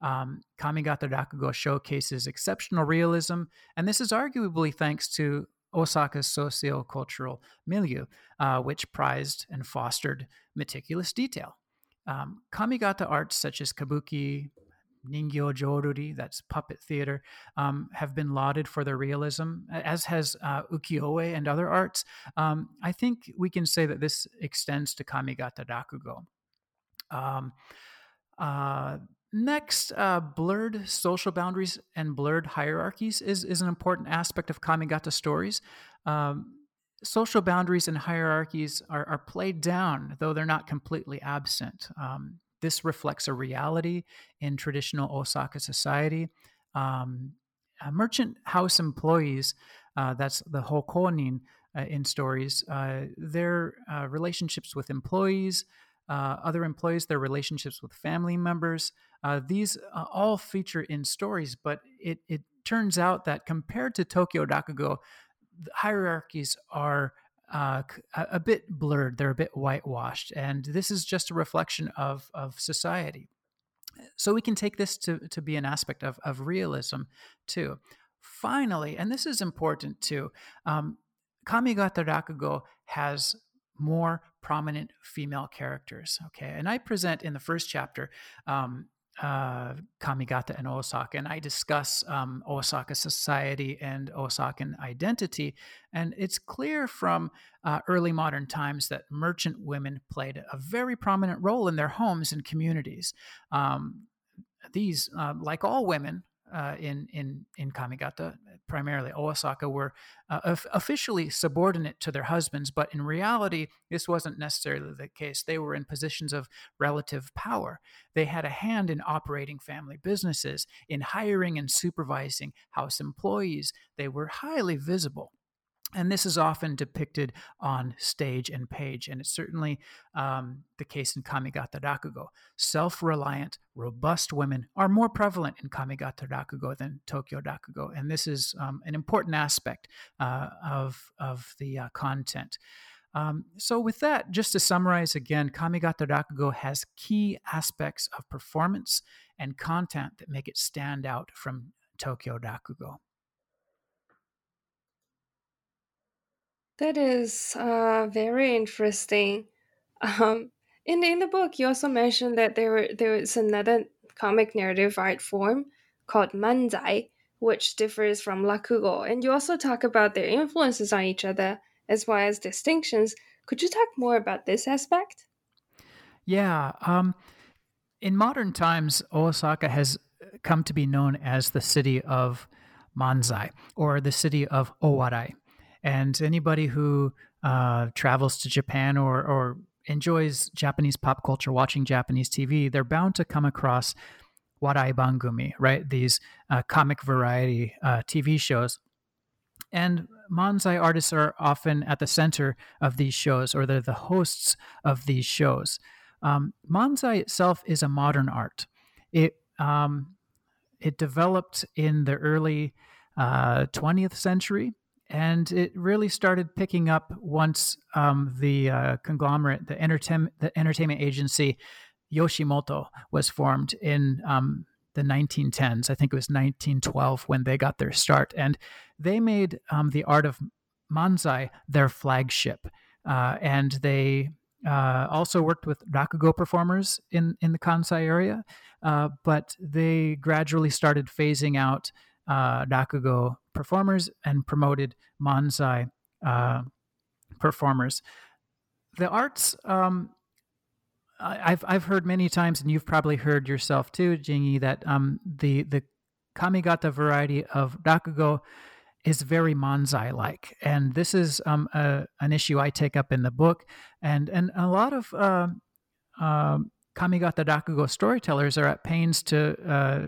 Um, Kamigata Rakugo showcases exceptional realism, and this is arguably thanks to Osaka's socio-cultural milieu, uh, which prized and fostered meticulous detail. Um, kamigata arts such as kabuki, ningyo joruri, that's puppet theater, um, have been lauded for their realism, as has uh, ukiyo-e and other arts. Um, I think we can say that this extends to kamigata rakugo. Um, uh, Next, uh, blurred social boundaries and blurred hierarchies is, is an important aspect of Kamigata stories. Um, social boundaries and hierarchies are, are, played down, though they're not completely absent. Um, this reflects a reality in traditional Osaka society. Um, merchant house employees, uh, that's the hokonin uh, in stories, uh, their uh, relationships with employees, uh, other employees, their relationships with family members. Uh, these uh, all feature in stories, but it, it turns out that compared to Tokyo Rakugo, the hierarchies are uh, a, bit blurred. They're a bit whitewashed, and this is just a reflection of of society. So we can take this to to be an aspect of of realism too. Finally, and this is important too, um, Kamigata Rakugo has more prominent female characters. Okay, and I present in the first chapter um, uh, Kamigata and Osaka, and I discuss um, Osaka society and Osakan identity. And it's clear from uh, early modern times that merchant women played a very prominent role in their homes and communities. Um, these, uh, like all women, uh, in in in Kamigata, primarily Osaka, were uh, officially subordinate to their husbands, but in reality, this wasn't necessarily the case. They were in positions of relative power. They had a hand in operating family businesses, in hiring and supervising house employees. They were highly visible. And this is often depicted on stage and page, and it's certainly um, the case in Kamigata Rakugo. Self reliant, robust women are more prevalent in Kamigata Rakugo than Tokyo Rakugo, and this is um, an important aspect uh, of, of the uh, content. Um, so, with that, just to summarize again, Kamigata Rakugo has key aspects of performance and content that make it stand out from Tokyo Rakugo. That is uh, very interesting. Um, in in the book, you also mentioned that there were, there was another comic narrative art form called manzai, which differs from rakugo, and you also talk about their influences on each other as well as distinctions. Could you talk more about this aspect? Yeah. Um, in modern times, Osaka has come to be known as the city of manzai or the city of owarai. And anybody who uh, travels to Japan or, or enjoys Japanese pop culture, watching Japanese TV, they're bound to come across warai bangumi, right? These uh, comic variety uh, TV shows. And manzai artists are often at the center of these shows, or they're the hosts of these shows. Um, manzai itself is a modern art. It um, it developed in the early uh, 20th century and it really started picking up once um, the uh, conglomerate, the, entertainment, the entertainment agency Yoshimoto was formed in um, the 1910s. I think it was 1912 when they got their start, and they made um, the art of manzai their flagship, uh, and they uh, also worked with rakugo performers in in the Kansai area, uh, but they gradually started phasing out uh, performers and promoted manzai uh, performers. The arts, um, I've I've heard many times, and you've probably heard yourself too, Jinyi, that um, the the kamigata variety of rakugo is very manzai like, and this is um, a, an issue I take up in the book, and and a lot of uh, uh, kamigata rakugo storytellers are at pains to uh,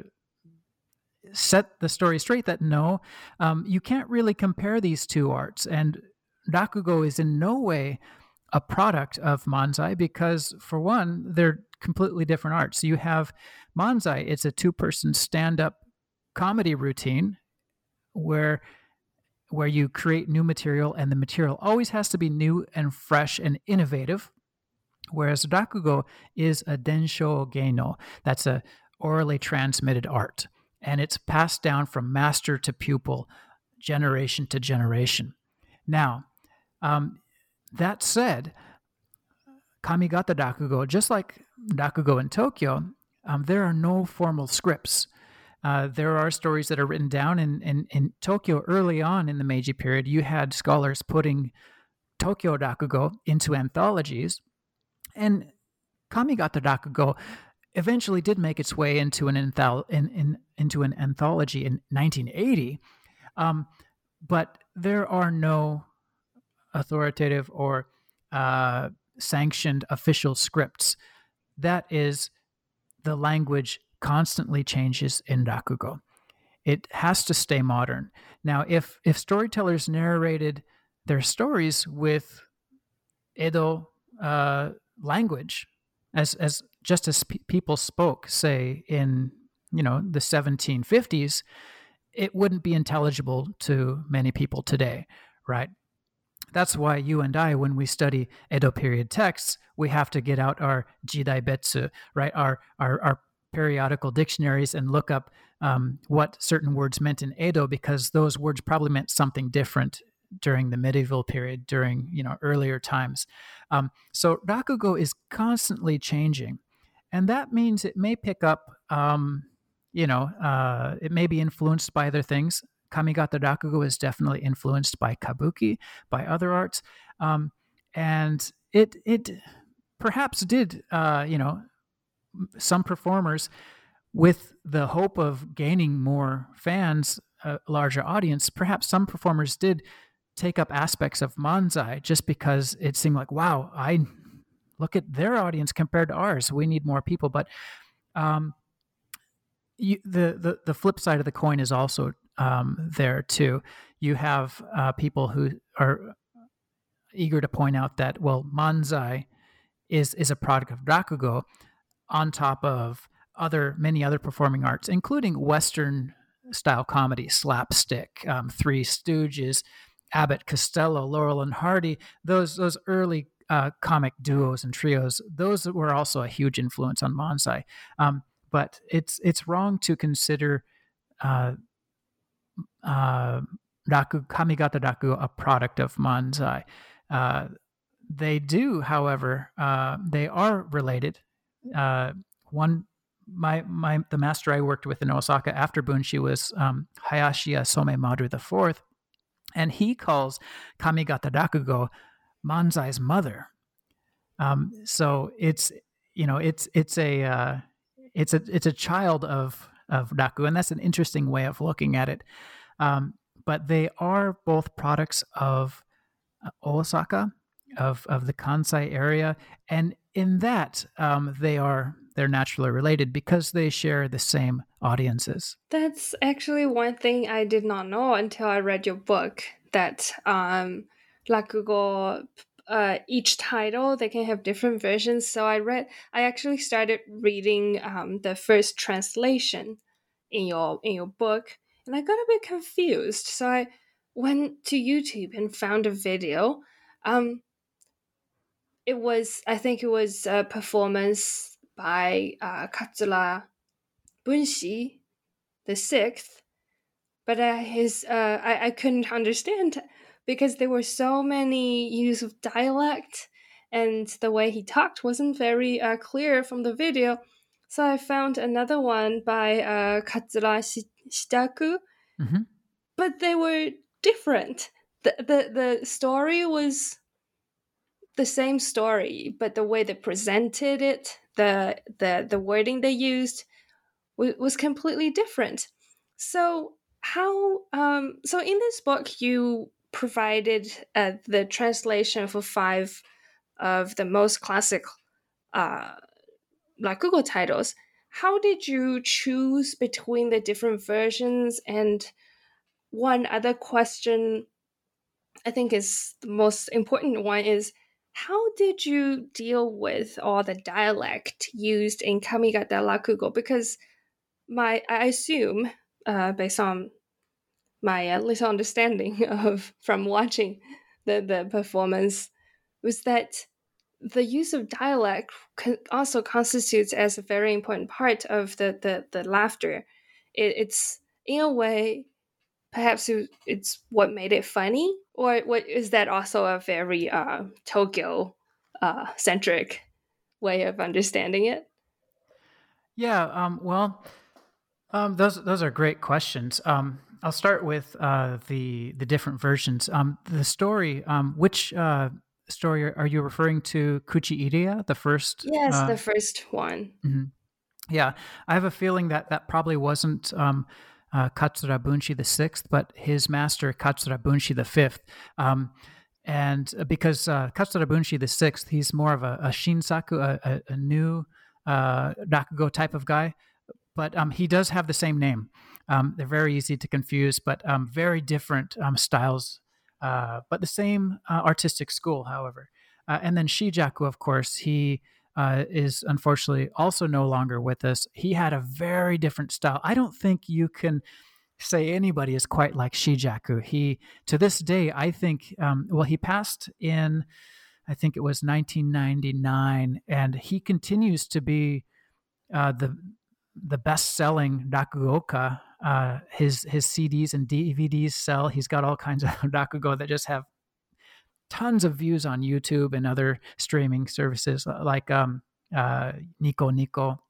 set the story straight that no, um, you can't really compare these two arts. And Rakugo is in no way a product of Manzai because, for one, they're completely different arts. So You have Manzai, it's a two person stand up comedy routine where where you create new material and the material always has to be new and fresh and innovative whereas rakugo is a densho geino that's a orally transmitted art and it's passed down from master to pupil, generation to generation. Now, um, that said, Kamigata Rakugo, just like Rakugo in Tokyo, um, there are no formal scripts. Uh, there are stories that are written down in, in, in, Tokyo early on in the Meiji period. You had scholars putting Tokyo Rakugo into anthologies. And Kamigata Rakugo eventually did make its way into an in, in, into an anthology in 1980, um, but there are no authoritative or uh, sanctioned official scripts. That is, the language constantly changes in Rakugo. It has to stay modern. Now, if if storytellers narrated their stories with Edo uh, language, as as just as pe- people spoke, say in you know the 1750s, it wouldn't be intelligible to many people today, right? That's why you and I, when we study Edo period texts, we have to get out our Jidai Betsu, right? Our, our, our periodical dictionaries and look up um, what certain words meant in Edo because those words probably meant something different during the medieval period, during you know earlier times. Um, so rakugo is constantly changing, and that means it may pick up. Um, you know, uh, it may be influenced by other things. Kamigata Rakugo is definitely influenced by kabuki, by other arts, um, and it it perhaps did. Uh, you know, some performers with the hope of gaining more fans, a larger audience, perhaps some performers did take up aspects of Manzai just because it seemed like, wow, I look at their audience compared to ours. We need more people. But um, you, the, the the flip side of the coin is also um, there too. You have uh, people who are eager to point out that well, Manzai is is a product of Rakugo, on top of other many other performing arts, including Western style comedy, slapstick, um, Three Stooges, Abbott Costello, Laurel and Hardy. Those those early uh, comic duos and trios, those were also a huge influence on Manzai. Um, but it's it's wrong to consider uh, uh, Raku Kamigata a product of Manzai. Uh, they do, however, uh, they are related. Uh, one my my the master I worked with in Osaka after Bunshi was um, Hayashiya Somemaru the fourth, and he calls Kamigata Rakugo Manzai's mother. Um, so it's you know it's it's a uh, it's a it's a child of of Raku, and that's an interesting way of looking at it. Um, but they are both products of uh, Osaka, of of the Kansai area, and in that um, they are they're naturally related because they share the same audiences. That's actually one thing I did not know until I read your book. That um, Rakugo uh, each title they can have different versions. So i read i actually started reading um, the first translation in your in your book and i got a bit confused. So i went to youtube and found a video. Um, it was i think it was a performance by uh, katsura bunshi the sixth but uh, his uh, I, I couldn't understand because there were so many use of dialect and the way he talked wasn't very uh, clear from the video. So I found another one by uh, Katsura Shijaku, mm-hmm. but they were different. The, the the story was the same story, but the way they presented it, the the the wording they used was, was completely different. So how um so in this book you provided uh, the translation for five of the most classic uh, Rakugo titles. How did you choose between the different versions? And one other question I think is the most important one is how did you deal with all the dialect used in Kamigata Rakugo? Because my I assume, uh, based on my uh, little understanding of from watching the, the performance was that the use of dialect also constitutes as a very important part of the, the, the laughter. It, it's in a way, perhaps it's what made it funny, or what is that also a very uh, Tokyo uh, centric way of understanding it? Yeah, um, well, um, those those are great questions. Um, I'll start with uh, the the different versions. Um, the story, um, which uh, story are you referring to? Kuchiireya, the first? Yes, uh, the first one. Mm-hmm. Yeah, I have a feeling that that probably wasn't um, uh, Katsura Bunshi the sixth, but his master Katsura Bunshi the fifth. Um, and uh, because uh, Katsura Bunshi the sixth, he's more of a, a shinsaku, a, a, a new uh, rakugo type of guy, but um, he does have the same name. Um, they're very easy to confuse, but um, very different um, styles, uh, but the same uh, artistic school, however. Uh, and then Shijaku, of course, he uh, is unfortunately also no longer with us. He had a very different style. I don't think you can say anybody is quite like Shijaku. He, to this day, I think, um, well, he passed in, I think it was 1999, and he continues to be uh, the the best selling Rakugoka uh, his his CDs and DVDs sell. He's got all kinds of Rakugo that just have tons of views on YouTube and other streaming services. Uh, like um, uh, Nico Nico.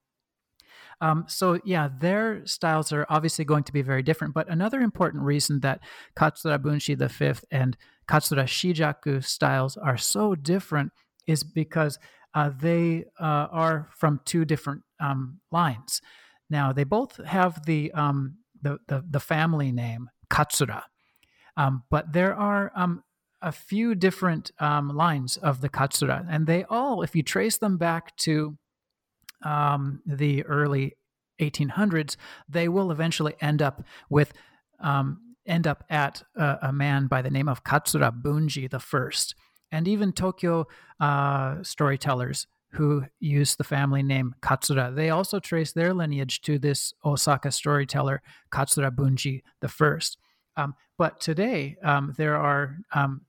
Um, so yeah, their styles are obviously going to be very different. But another important reason that Katsura Bunshi Fifth and Katsura Shijaku styles are so different is because uh, they uh, are from two different um, lines. Now they both have the um, the, the, the family name Katsura, um, but there are um, a few different um, lines of the Katsura, and they all, if you trace them back to um, the early 1800s, they will eventually end up with um, end up at a, a, man by the name of Katsura Bunji the First, and even Tokyo uh, storytellers who use the family name Katsura. They also trace their lineage to this Osaka storyteller Katsura Bunji First. Um, but today um, there are um,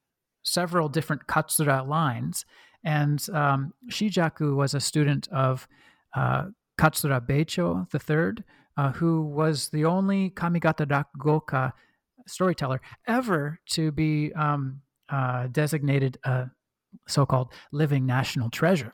several different Katsura lines, and um, Shijaku was a student of uh, Katsura Beicho III, uh, who was the only Kamigata Rakugoka storyteller ever to be um, uh, designated a so-called living national treasure.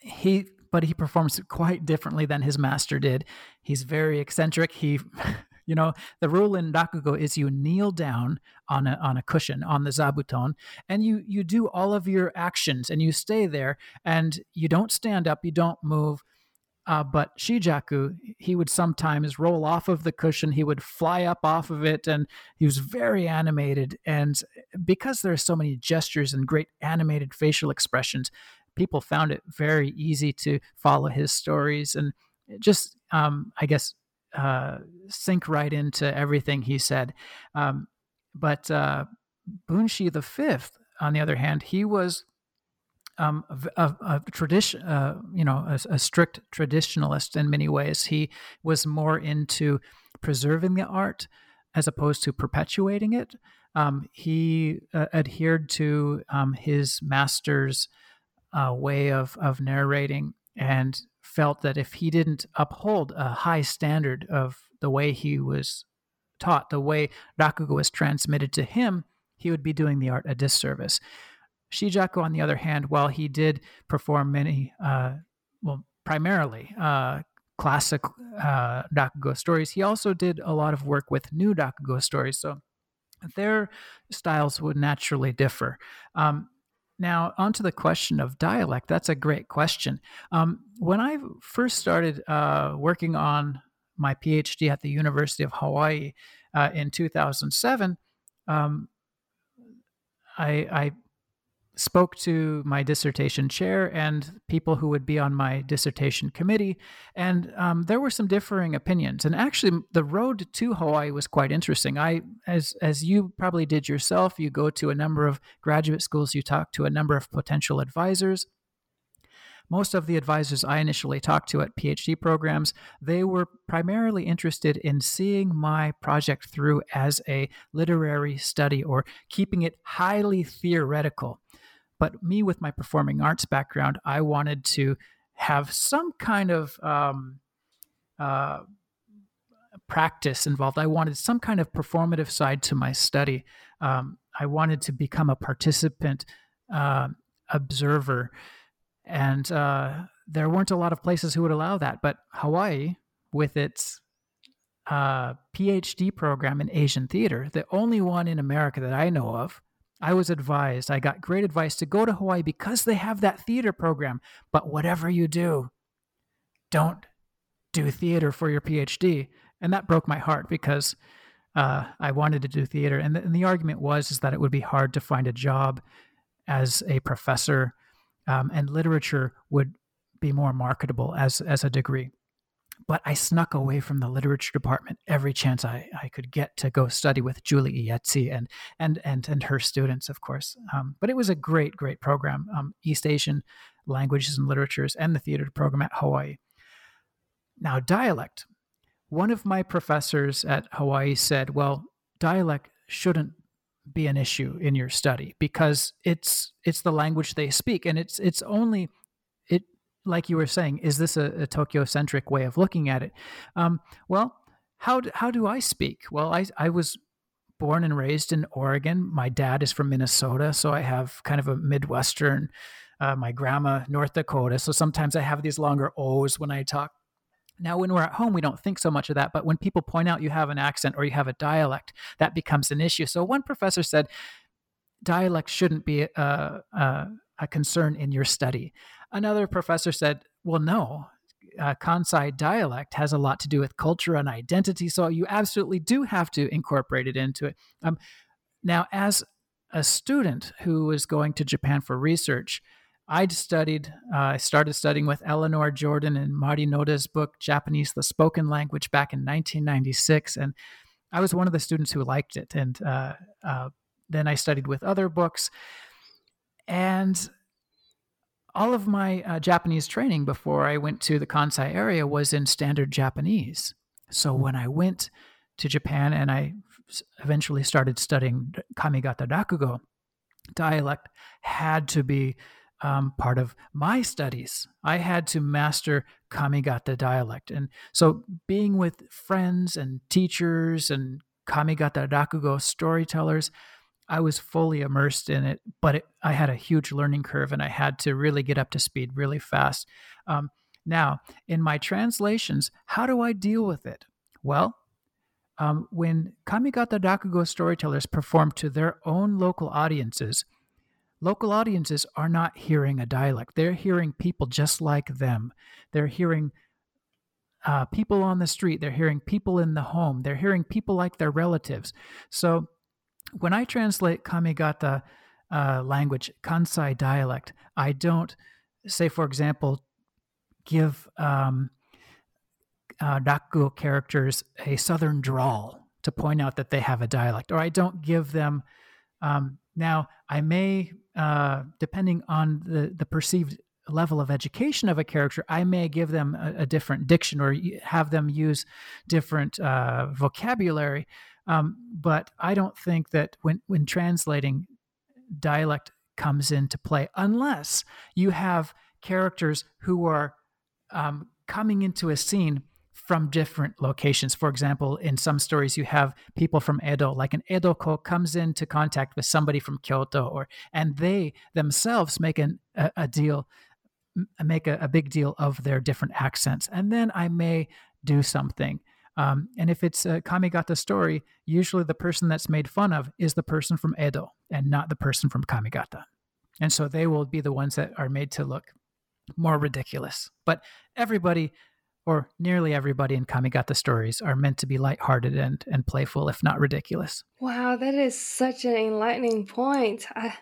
He, but he performs quite differently than his master did. He's very eccentric. He You know, the rule in rakugo is you kneel down on a on a cushion on the zabuton, and you you do all of your actions, and you stay there, and you don't stand up, you don't move. Uh, but Shijaku, he would sometimes roll off of the cushion, he would fly up off of it, and he was very animated. And because there are so many gestures and great animated facial expressions, people found it very easy to follow his stories and just, um, I guess, uh, sink right into everything he said. Um, but uh, Bunshi the Fifth, on the other hand, he was um, a, a, tradition, uh, you know, a, a, strict traditionalist in many ways. He was more into preserving the art as opposed to perpetuating it. Um, he uh, adhered to um, his master's uh, way of of narrating and felt that if he didn't uphold a high standard of the way he was taught, the way Rakugo was transmitted to him, he would be doing the art a disservice. Shijaku, on the other hand, while he did perform many, uh, well, primarily uh, classic uh, Rakugo stories, he also did a lot of work with new Rakugo stories. So their styles would naturally differ. Um, now, onto the question of dialect. That's a great question. Um, when I first started uh, working on my PhD at the University of Hawaii uh, in 2007, um, I, I spoke to my dissertation chair and people who would be on my dissertation committee, and um, there were some differing opinions. And actually, the road to Hawaii was quite interesting. I, as as you probably did yourself, you go to a number of graduate schools, you talk to a number of potential advisors. Most of the advisors I initially talked to at PhD programs, they were primarily interested in seeing my project through as a literary study or keeping it highly theoretical. But me, with my performing arts background, I wanted to have some kind of um, uh, practice involved. I wanted some kind of performative side to my study. Um, I wanted to become a participant, uh, observer, and uh, there weren't a lot of places who would allow that. But Hawaii, with its uh, PhD program in Asian theater, the only one in America that I know of, I was advised, I got great advice to go to Hawaii because they have that theater program. But whatever you do, don't do theater for your PhD. And that broke my heart because uh, I wanted to do theater. And the, and the, argument was is that it would be hard to find a job as a professor, um, and literature would be more marketable as as a degree but I snuck away from the literature department every chance I, I could get to go study with Julie Iezzi and and and and her students, of course. Um, but it was a great, great program. Um, East Asian languages and literatures and the theater program at Hawaii. Now, dialect. One of my professors at Hawaii said, "Well, dialect shouldn't be an issue in your study because it's it's the language they speak and it's it's only like you were saying, is this a, a Tokyo centric way of looking at it? Um, well, how do, how do I speak? Well, I, I was born and raised in Oregon. My dad is from Minnesota, so I have kind of a Midwestern uh, my grandma, North Dakota. So sometimes I have these longer O's when I talk. Now, when we're at home, we don't think so much of that. But when people point out you have an accent or you have a dialect, that becomes an issue. So one professor said, dialect shouldn't be a, a, a concern in your study. Another professor said, well, no, uh, Kansai dialect has a lot to do with culture and identity. So you absolutely do have to incorporate it into it. Um, now, as a student who was going to Japan for research, I'd studied, uh, I started studying with Eleanor Jordan and Mari Noda's book, Japanese, the Spoken Language, back in 1996. And I was one of the students who liked it. And uh, uh, then I studied with other books. And all of my uh, Japanese training before I went to the Kansai area was in standard Japanese. So when I went to Japan and I eventually started studying Kamigata Rakugo, dialect had to be um, part of my studies. I had to master Kamigata dialect. And so being with friends and teachers and Kamigata Rakugo storytellers, I was fully immersed in it, but it, I had a huge learning curve and I had to really get up to speed really fast. Um, now, in my translations, how do I deal with it? Well, um, when Kamigata Rakugo storytellers perform to their own local audiences, local audiences are not hearing a dialect. They're hearing people just like them. They're hearing uh, people on the street. They're hearing people in the home. They're hearing people like their relatives. So when I translate Kamigata uh, language, Kansai dialect, I don't say, for example, give um, uh, characters a southern drawl to point out that they have a dialect, or I don't give them. Um, now, I may, uh, depending on the, the perceived level of education of a character, I may give them a, a different diction or have them use different uh, vocabulary. Um, but I don't think that when, when translating, dialect comes into play unless you have characters who are um, coming into a scene from different locations. For example, in some stories, you have people from Edo, like an Edokko comes into contact with somebody from Kyoto, or and they themselves make an, a, a deal, make a, a, big deal of their different accents, and then I may do something. Um, and if it's a Kamigata story, usually the person that's made fun of is the person from Edo and not the person from Kamigata. And so they will be the ones that are made to look more ridiculous. But everybody or nearly everybody in Kamigata stories are meant to be lighthearted and, and playful, if not ridiculous. Wow, that is such an enlightening point. I,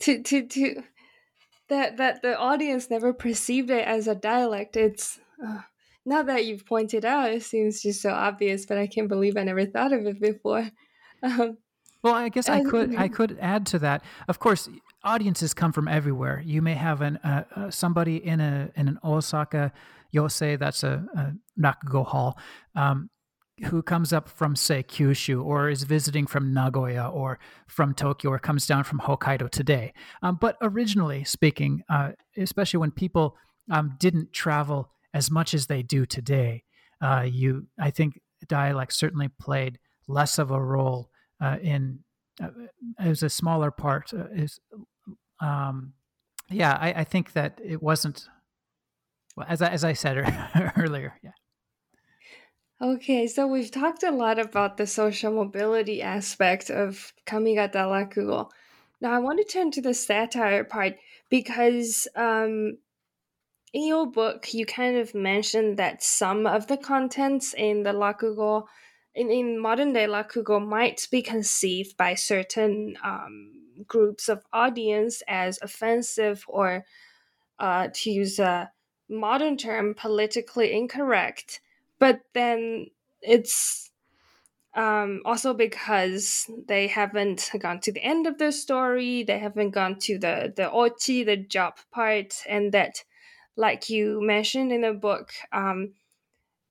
to to to that that the audience never perceived it as a dialect. It's uh, now that you've pointed out, it seems just so obvious, but I can't believe I never thought of it before. Um, well, I guess I could I could add to that. Of course, audiences come from everywhere. You may have an uh, uh, somebody in a in an Osaka Yose, that's a, a Rakugo hall, um, who comes up from, say, Kyushu or is visiting from Nagoya or from Tokyo or comes down from Hokkaido today. Um, but originally speaking, uh, especially when people um, didn't travel as much as they do today, uh, you, I think dialect certainly played less of a role uh, in, uh, as a smaller part. Uh, is, um, yeah, I, I think that it wasn't well, as I, as I said earlier, yeah. Okay, so we've talked a lot about the social mobility aspect of Kamigata Rakugo. Now I want to turn to the satire part because um, in your book you kind of mentioned that some of the contents in the Rakugo, in, in modern day Rakugo, might be conceived by certain um, groups of audience as offensive or, uh, to use a modern term politically incorrect. But then it's um, also because they haven't gone to the end of the story they haven't gone to the the ochi the job part and that like you mentioned in the book um,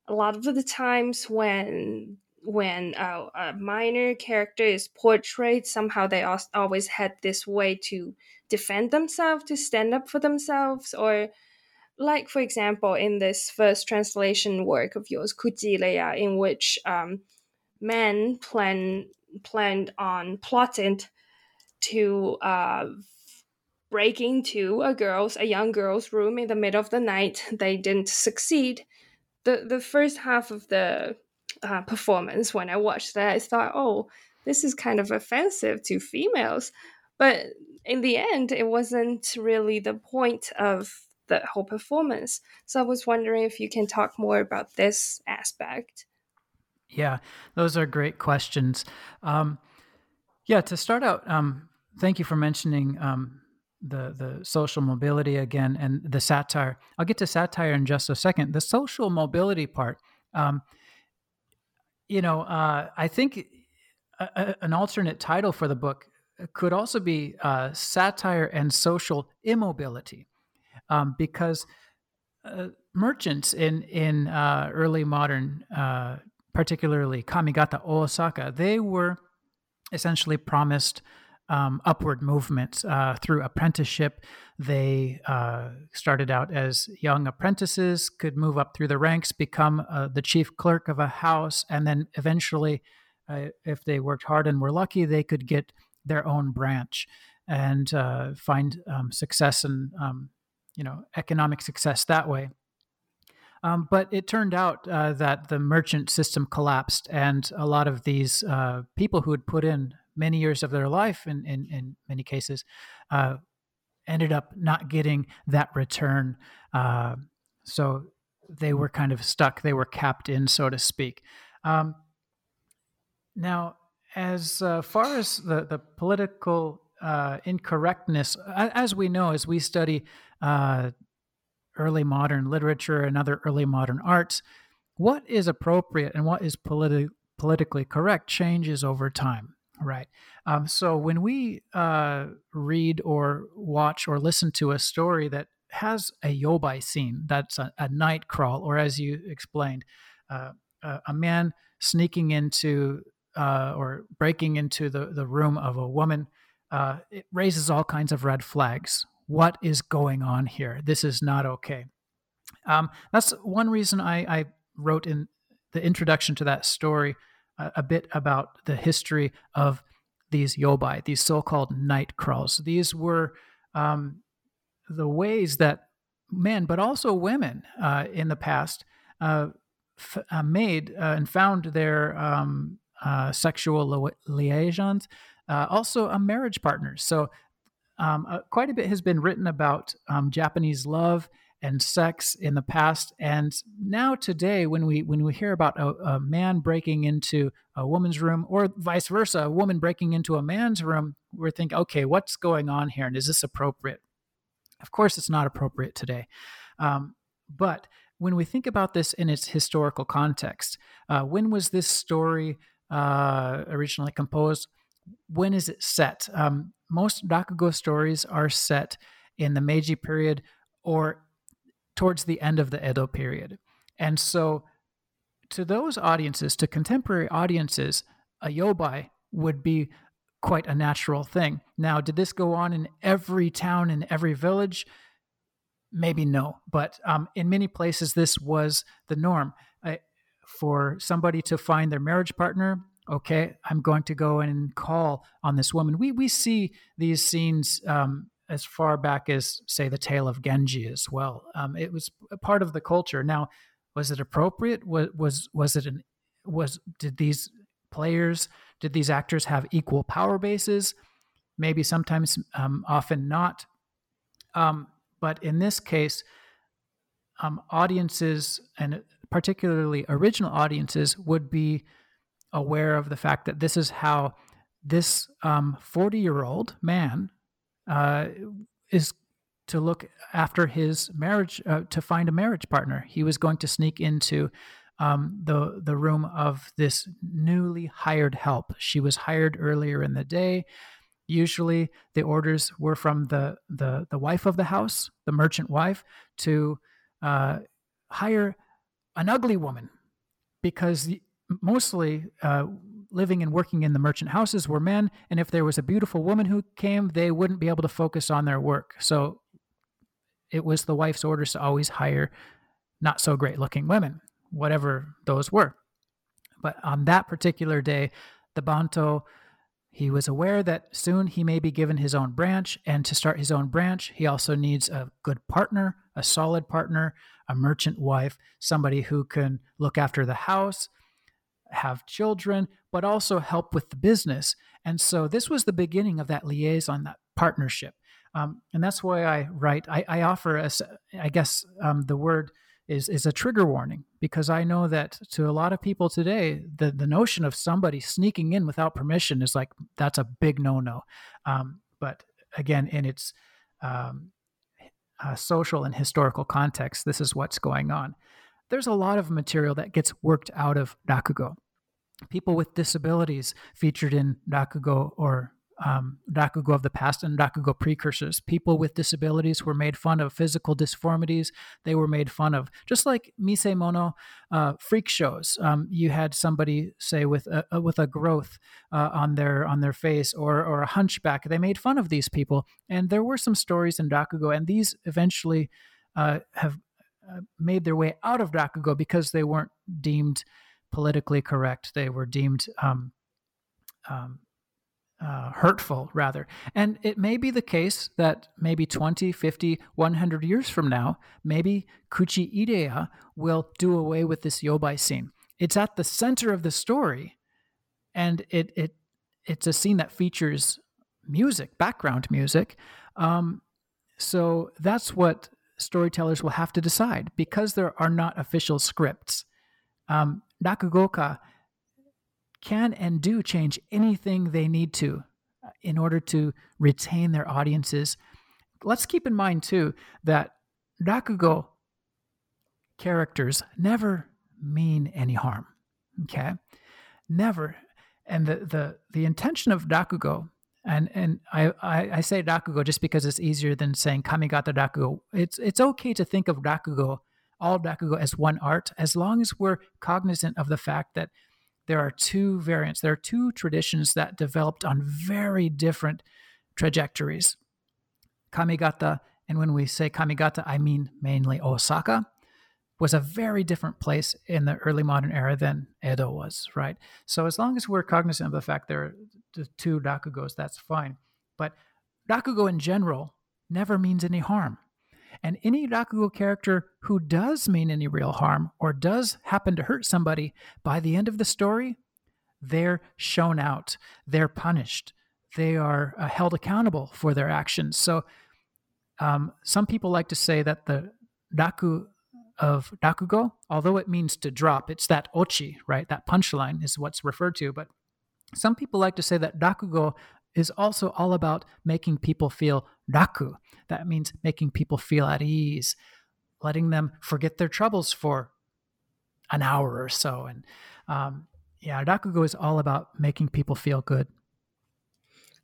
a lot of the times when when a, minor character is portrayed somehow they always had this way to defend themselves to stand up for themselves or like for example in this first translation work of yours Kuchiireya in which um, men plan planned on plotted to uh, break into a girl's a young girl's room in the middle of the night. They didn't succeed. The the first half of the uh, performance, when I watched that, I thought, oh, this is kind of offensive to females. But in the end, it wasn't really the point of the whole performance. So I was wondering if you can talk more about this aspect. Yeah, those are great questions. Um, yeah, to start out, um, thank you for mentioning um, the the social mobility again and the satire. I'll get to satire in just a second. The social mobility part, um, you know, uh, I think a, a, an alternate title for the book could also be uh, satire and social immobility, um, because uh, merchants in in uh, early modern, uh, particularly Kamigata Osaka, they were essentially promised um, upward movement uh, through apprenticeship. They uh, started out as young apprentices, could move up through the ranks, become uh, the chief clerk of a house, and then eventually, uh, if they worked hard and were lucky, they could get their own branch and uh, find um, success and um, you know economic success that way. Um, but it turned out uh, that the merchant system collapsed, and a lot of these uh, people who had put in many years of their life, in, in, in many cases, uh, ended up not getting that return. Uh, so they were kind of stuck, they were capped in, so to speak. Um, now, as uh, far as the, the political uh, incorrectness, as we know, as we study early modern literature and other early modern arts, what is appropriate and what is politi- politically correct changes over time, right? Um, so when we uh, read or watch or listen to a story that has a yobai scene, that's a, a night crawl, or as you explained, uh, a man sneaking into uh, or breaking into the, the room of a woman, uh, it raises all kinds of red flags what is going on here? This is not okay. Um, that's one reason I, I, wrote in the introduction to that story a, bit about the history of these yobai, these so called night crawls. These were um, the ways that men, but also women uh, in the past, uh, f- uh, made uh, and found their um, uh, sexual liaisons, uh, also a marriage partners. So um, quite a bit has been written about um, Japanese love and sex in the past, and now today, when we when we hear about a, a, man breaking into a woman's room, or vice versa, a woman breaking into a man's room, we're thinking, okay, what's going on here, and is this appropriate? Of course, it's not appropriate today, um, but when we think about this in its historical context, uh, when was this story uh, originally composed? When is it set? Um, most Rakugo stories are set in the Meiji period or towards the end of the Edo period. And so, to those audiences, to contemporary audiences, a yobai would be quite a natural thing. Now, did this go on in every town, in every village? Maybe no, but um, in many places, this was the norm. For somebody to find their marriage partner, okay, I'm going to go and call on this woman. We we see these scenes um, as far back as say the tale of Genji as well. Um, it was part of the culture. Now, was it appropriate? Was was was it an was did these players did these actors have equal power bases? Maybe sometimes, um, often not. Um, but in this case, um, audiences and particularly original audiences would be aware of the fact that this is how this 40 um, year old man uh, is to look after his marriage uh, to find a marriage partner. He was going to sneak into um, the the room of this newly hired help. She was hired earlier in the day. Usually, the orders were from the the the wife of the house, the merchant wife, to uh, hire an ugly woman because mostly uh, living and working in the merchant houses were men. And if there was a beautiful woman who came, they wouldn't be able to focus on their work. So it was the wife's orders to always hire not so great looking women, whatever those were. But on that particular day, the Banto, He was aware that soon he may be given his own branch, and to start his own branch, he also needs a good partner, a solid partner, a merchant wife, somebody who can look after the house, have children, but also help with the business. And so this was the beginning of that liaison, that partnership. Um, and that's why I write, I, I offer, I guess um, the word is, is a trigger warning because I know that to a lot of people today, the, the notion of somebody sneaking in without permission is like, that's a big no no. Um, but again, in its um, uh, social and historical context, this is what's going on. There's a lot of material that gets worked out of Rakugo. People with disabilities featured in Rakugo or um, Rakugo of the past and Rakugo precursors. People with disabilities were made fun of physical disformities. They were made fun of, just like Misemono uh, freak shows. Um, you had somebody say with a, with a growth uh, on their on their face or or a hunchback. They made fun of these people, and there were some stories in Rakugo, and these eventually uh, have uh, made their way out of Rakugo because they weren't deemed politically correct. They were deemed um, um, uh, hurtful, rather. And it may be the case that maybe 20, 50, 100 years from now, maybe Kuchiireya will do away with this yobai scene. It's at the center of the story, and it, it it's a scene that features music, background music. Um, so that's what storytellers will have to decide because there are not official scripts. Um, Rakugoka can and do change anything they need to uh, in order to retain their audiences. Let's keep in mind, too, that Rakugo characters never mean any harm. Okay? Never. And the, the, the intention of Rakugo, and, and I, I, I say Rakugo just because it's easier than saying Kamigata Rakugo. It's, it's okay to think of Rakugo, all Rakugo, as one art, as long as we're cognizant of the fact that there are two variants. There are two traditions that developed on very different trajectories. Kamigata, and when we say Kamigata, I mean mainly Osaka, was a very different place in the early modern era than Edo was, right? So as long as we're cognizant of the fact there are the two Rakugos, that's fine. But Rakugo in general never means any harm. And any Rakugo character who does mean any real harm or does happen to hurt somebody, by the end of the story, they're shown out, they're punished, they are uh, held accountable for their actions. So, um, some people like to say that the Raku of Rakugo, although it means to drop, it's that ochi, right? That punchline is what's referred to. But some people like to say that Rakugo is also all about making people feel raku. That means making people feel at ease, letting them forget their troubles for an hour or so. And um, yeah, rakugo is all about making people feel good.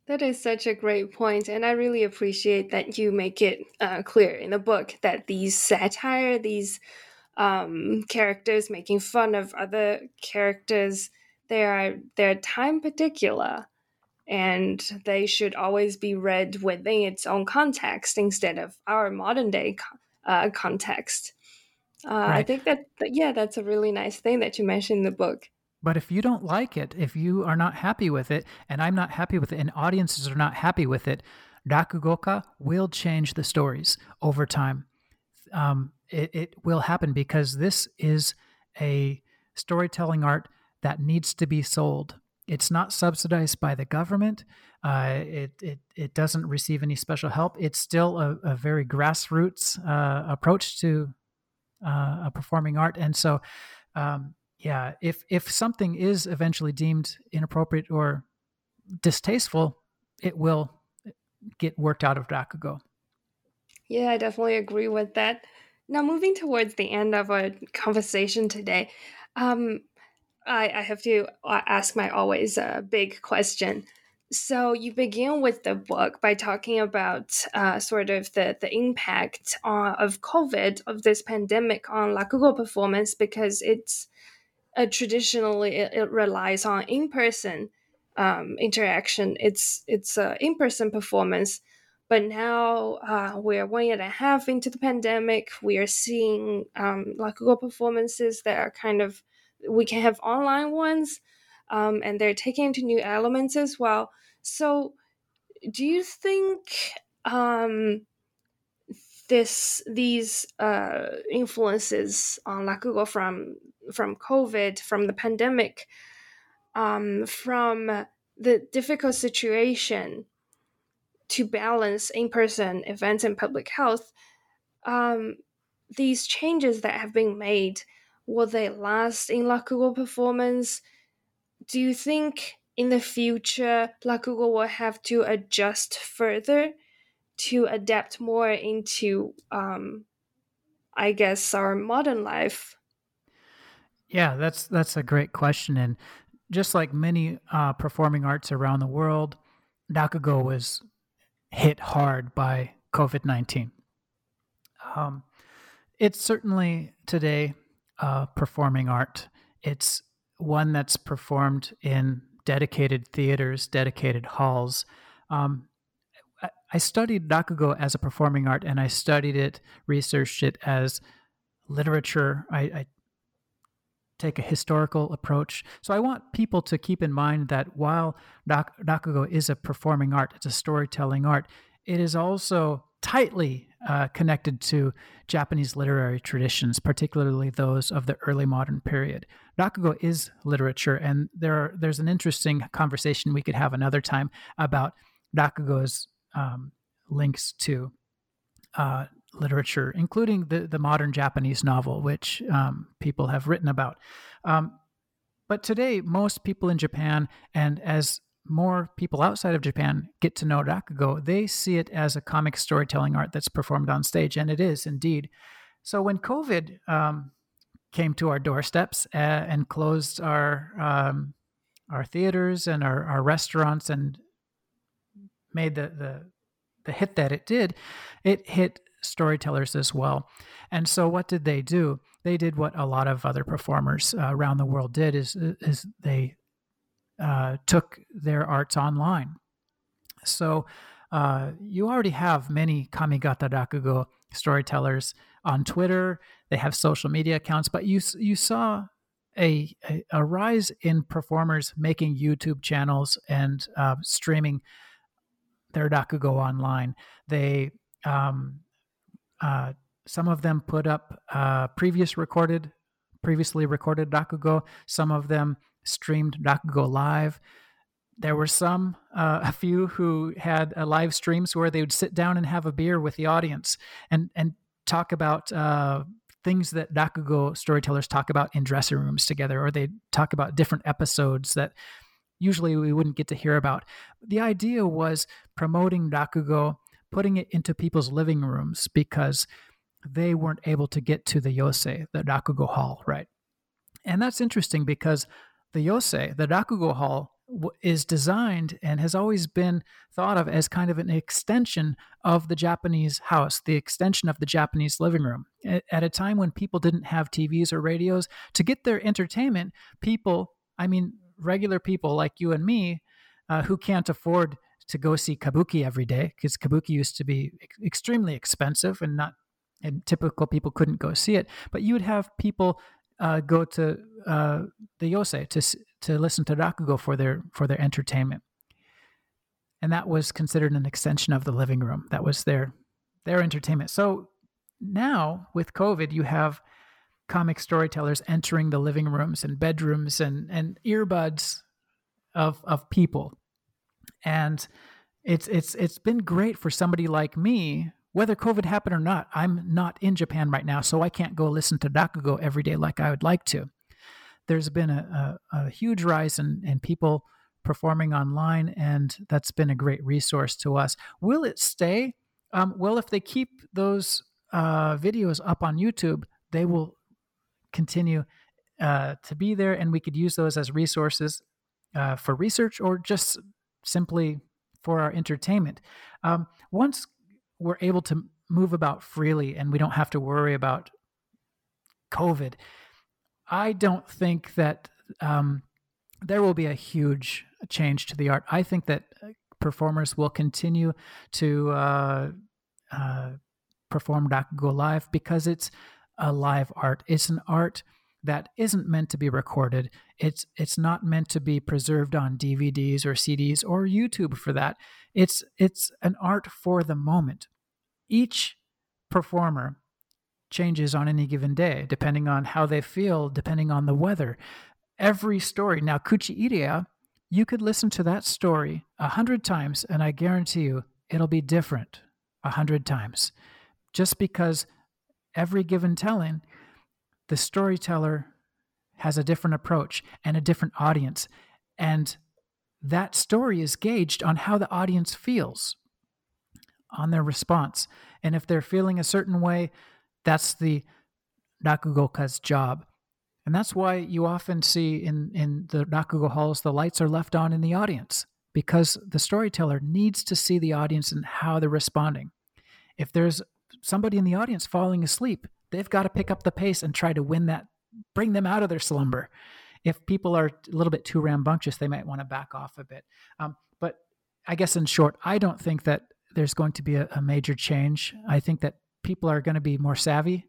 That is such a great point, and I really appreciate that you make it uh, clear in the book that these satire, these um, characters making fun of other characters, they are they're time particular and they should always be read within its own context instead of our modern day uh, context. Uh, right. I think that, yeah, that's a really nice thing that you mentioned in the book. But if you don't like it, if you are not happy with it, and I'm not happy with it, and audiences are not happy with it, Rakugoka will change the stories over time. Um, it, it will happen because this is a storytelling art that needs to be sold. It's not subsidized by the government. Uh, it, it, it doesn't receive any special help. It's still a, a very grassroots uh, approach to uh, a performing art. And so, um, yeah, if, if something is eventually deemed inappropriate or distasteful, it will get worked out of Rakugo. Yeah, I definitely agree with that. Now, moving towards the end of our conversation today, um, I, I have to uh, ask my always uh, big question. So you begin with the book by talking about uh, sort of the the impact uh, of COVID of this pandemic on Rakugo performance because it's uh, traditionally it, it, relies on in person um, interaction. It's it's an in person performance, but now uh, we're one year and a half into the pandemic. We are seeing um, Rakugo performances that are kind of we can have online ones um, and they're taking into new elements as well. So, do you think um, this these uh, influences on Rakugo from from COVID, from the pandemic, um, from the difficult situation to balance in person events and public health, um, these changes that have been made will they last in Rakugo performance? Do you think in the future Rakugo will have to adjust further to adapt more into, um, I guess, our modern life? Yeah, that's that's a great question, and just like many uh, performing arts around the world, Rakugo was hit hard by COVID 19. Um, it's certainly today uh, performing art. It's one that's performed in dedicated theaters, dedicated halls. Um, I studied Rakugo as a performing art and I studied it, researched it as literature. I, I take a historical approach. So I want people to keep in mind that while Rakugo is a performing art, it's a storytelling art, it is also tightly uh, connected to Japanese literary traditions, particularly those of the early modern period. Rakugo is literature, and there are, there's an interesting conversation we could have another time about Rakugo's um, links to uh, literature, including the, the modern Japanese novel, which um, people have written about. Um, but today, most people in Japan, and as more people outside of Japan get to know Rakugo, they see it as a comic storytelling art that's performed on stage, and it is indeed. So when COVID um, came to our doorsteps uh, and closed our um, our theaters and our, our restaurants and made the, the the hit that it did, it hit storytellers as well. And so, what did they do? They did what a lot of other performers uh, around the world did: is is they uh, took their arts online. So, uh, you already have many Kamigata Rakugo storytellers on Twitter. They have social media accounts, but you you saw a, a, a rise in performers making YouTube channels and uh, streaming their Rakugo online. They um, uh, some of them put up uh, previous recorded, previously recorded Rakugo. Some of them streamed Rakugo live. There were some, uh, a few who had uh, live streams where they would sit down and have a beer with the audience and and talk about uh, things that Rakugo storytellers talk about in dressing rooms together, or they talk about different episodes that usually we wouldn't get to hear about. The idea was promoting Rakugo putting it into people's living rooms because they weren't able to get to the Yose, the Rakugo Hall, right? And that's interesting because the Yose, the Rakugo Hall, is designed and has always been thought of as kind of an extension of the Japanese house, the extension of the Japanese living room. At a time when people didn't have TVs or radios, to get their entertainment, people, I mean, regular people like you and me, uh, who can't afford to go see kabuki every day because kabuki used to be ex- extremely expensive and not and typical people couldn't go see it but you would have people uh, go to uh, the yose to to listen to rakugo for their for their entertainment. And that was considered an extension of the living room. That was their their entertainment. So now with covid you have comic storytellers entering the living rooms and bedrooms and and earbuds of of people. And it's it's it's been great for somebody like me whether covid happened or not i'm not in japan right now so i can't go listen to rakugo every day like i would like to. There's been a, a, a huge rise in, in people performing online and that's been a great resource to us. Will it stay? Um, well if they keep those uh, videos up on youtube they will continue uh, to be there and we could use those as resources uh, for research or just simply for our entertainment. Um, once we're able to move about freely and we don't have to worry about COVID, I don't think that um, there will be a huge change to the art. I think that uh, performers will continue to uh, uh, perform go live because it's a live art. It's an art that isn't meant to be recorded. It's it's not meant to be preserved on DVDs or CDs or YouTube for that. It's it's an art for the moment. Each performer changes on any given day depending on how they feel, depending on the weather. Every story. Now Kuchiireya, you could listen to that story a hundred times and I guarantee you it'll be different a hundred times. Just because every given telling the storyteller has a different approach and a different audience. And that story is gauged on how the audience feels, on their response. And if they're feeling a certain way, that's the rakugoka's job. And that's why you often see in, in the rakugo halls, the lights are left on in the audience because the storyteller needs to see the audience and how they're responding. If there's somebody in the audience falling asleep, they've got to pick up the pace and try to win that, bring them out of their slumber. If people are a little bit too rambunctious, they might want to back off a bit. Um, but I guess in short, I don't think that there's going to be a, a major change. I think that people are going to be more savvy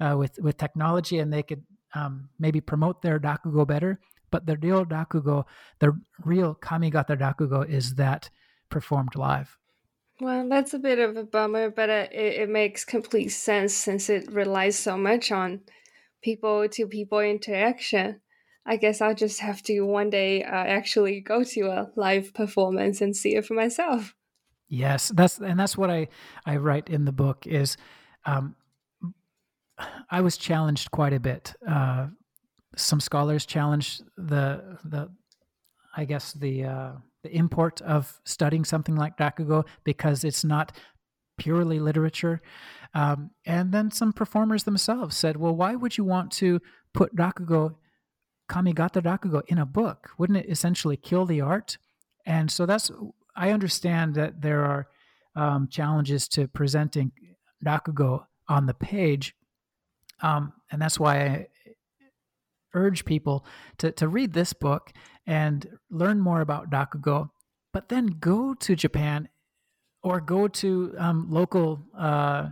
uh, with with technology, and they could um, maybe promote their rakugo better. But the real rakugo, the real kamigata rakugo, is that performed live. Well, that's a bit of a bummer, but uh, it, it makes complete sense since it relies so much on people to people interaction. I guess I'll just have to one day uh, actually go to a live performance and see it for myself. Yes, that's and that's what I I write in the book is um, I was challenged quite a bit. Uh, some scholars challenged the the I guess the uh, the import of studying something like Rakugo because it's not purely literature. Um, and then some performers themselves said, well, why would you want to put Rakugo, Kamigata Rakugo, in a book? Wouldn't it essentially kill the art? And so that's, I understand that there are um, challenges to presenting Rakugo on the page. Um, and that's why I urge people to, to read this book and learn more about Rakugo, but then go to Japan or go to um, local uh,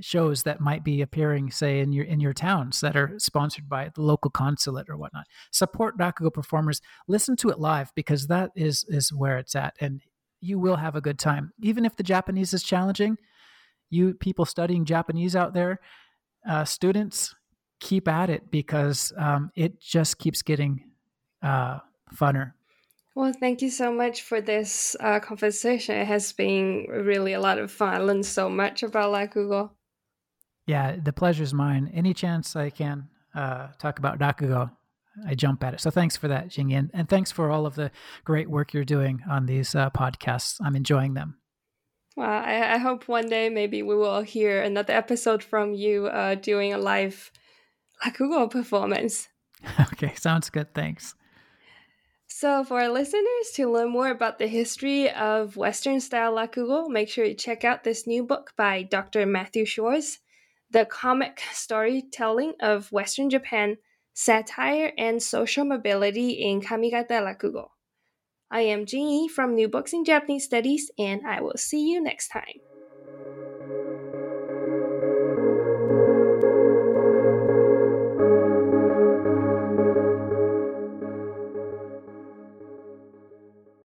shows that might be appearing, say, in your in your towns that are sponsored by the local consulate or whatnot. Support Rakugo performers. Listen to it live because that is is where it's at, and you will have a good time. Even if the Japanese is challenging, you people studying Japanese out there, uh, students, keep at it because um, it just keeps getting uh, funner. Well, thank you so much for this uh, conversation. It has been really a lot of fun. I learned so much about Rakugo. Yeah, the pleasure's mine. Any chance I can uh, talk about Rakugo, I jump at it. So thanks for that, Jinyi. And thanks for all of the great work you're doing on these uh, podcasts. I'm enjoying them. Well, I, I, hope one day maybe we will hear another episode from you uh, doing a live Rakugo performance. Okay, sounds good. Thanks. So, for our listeners to learn more about the history of Western style Rakugo, make sure you check out this new book by Dr. Matthew Shores, The Comic Storytelling of Western Japan Satire and Social Mobility in Kamigata Rakugo. I am Jinyi from New Books in Japanese Studies, and I will see you next time.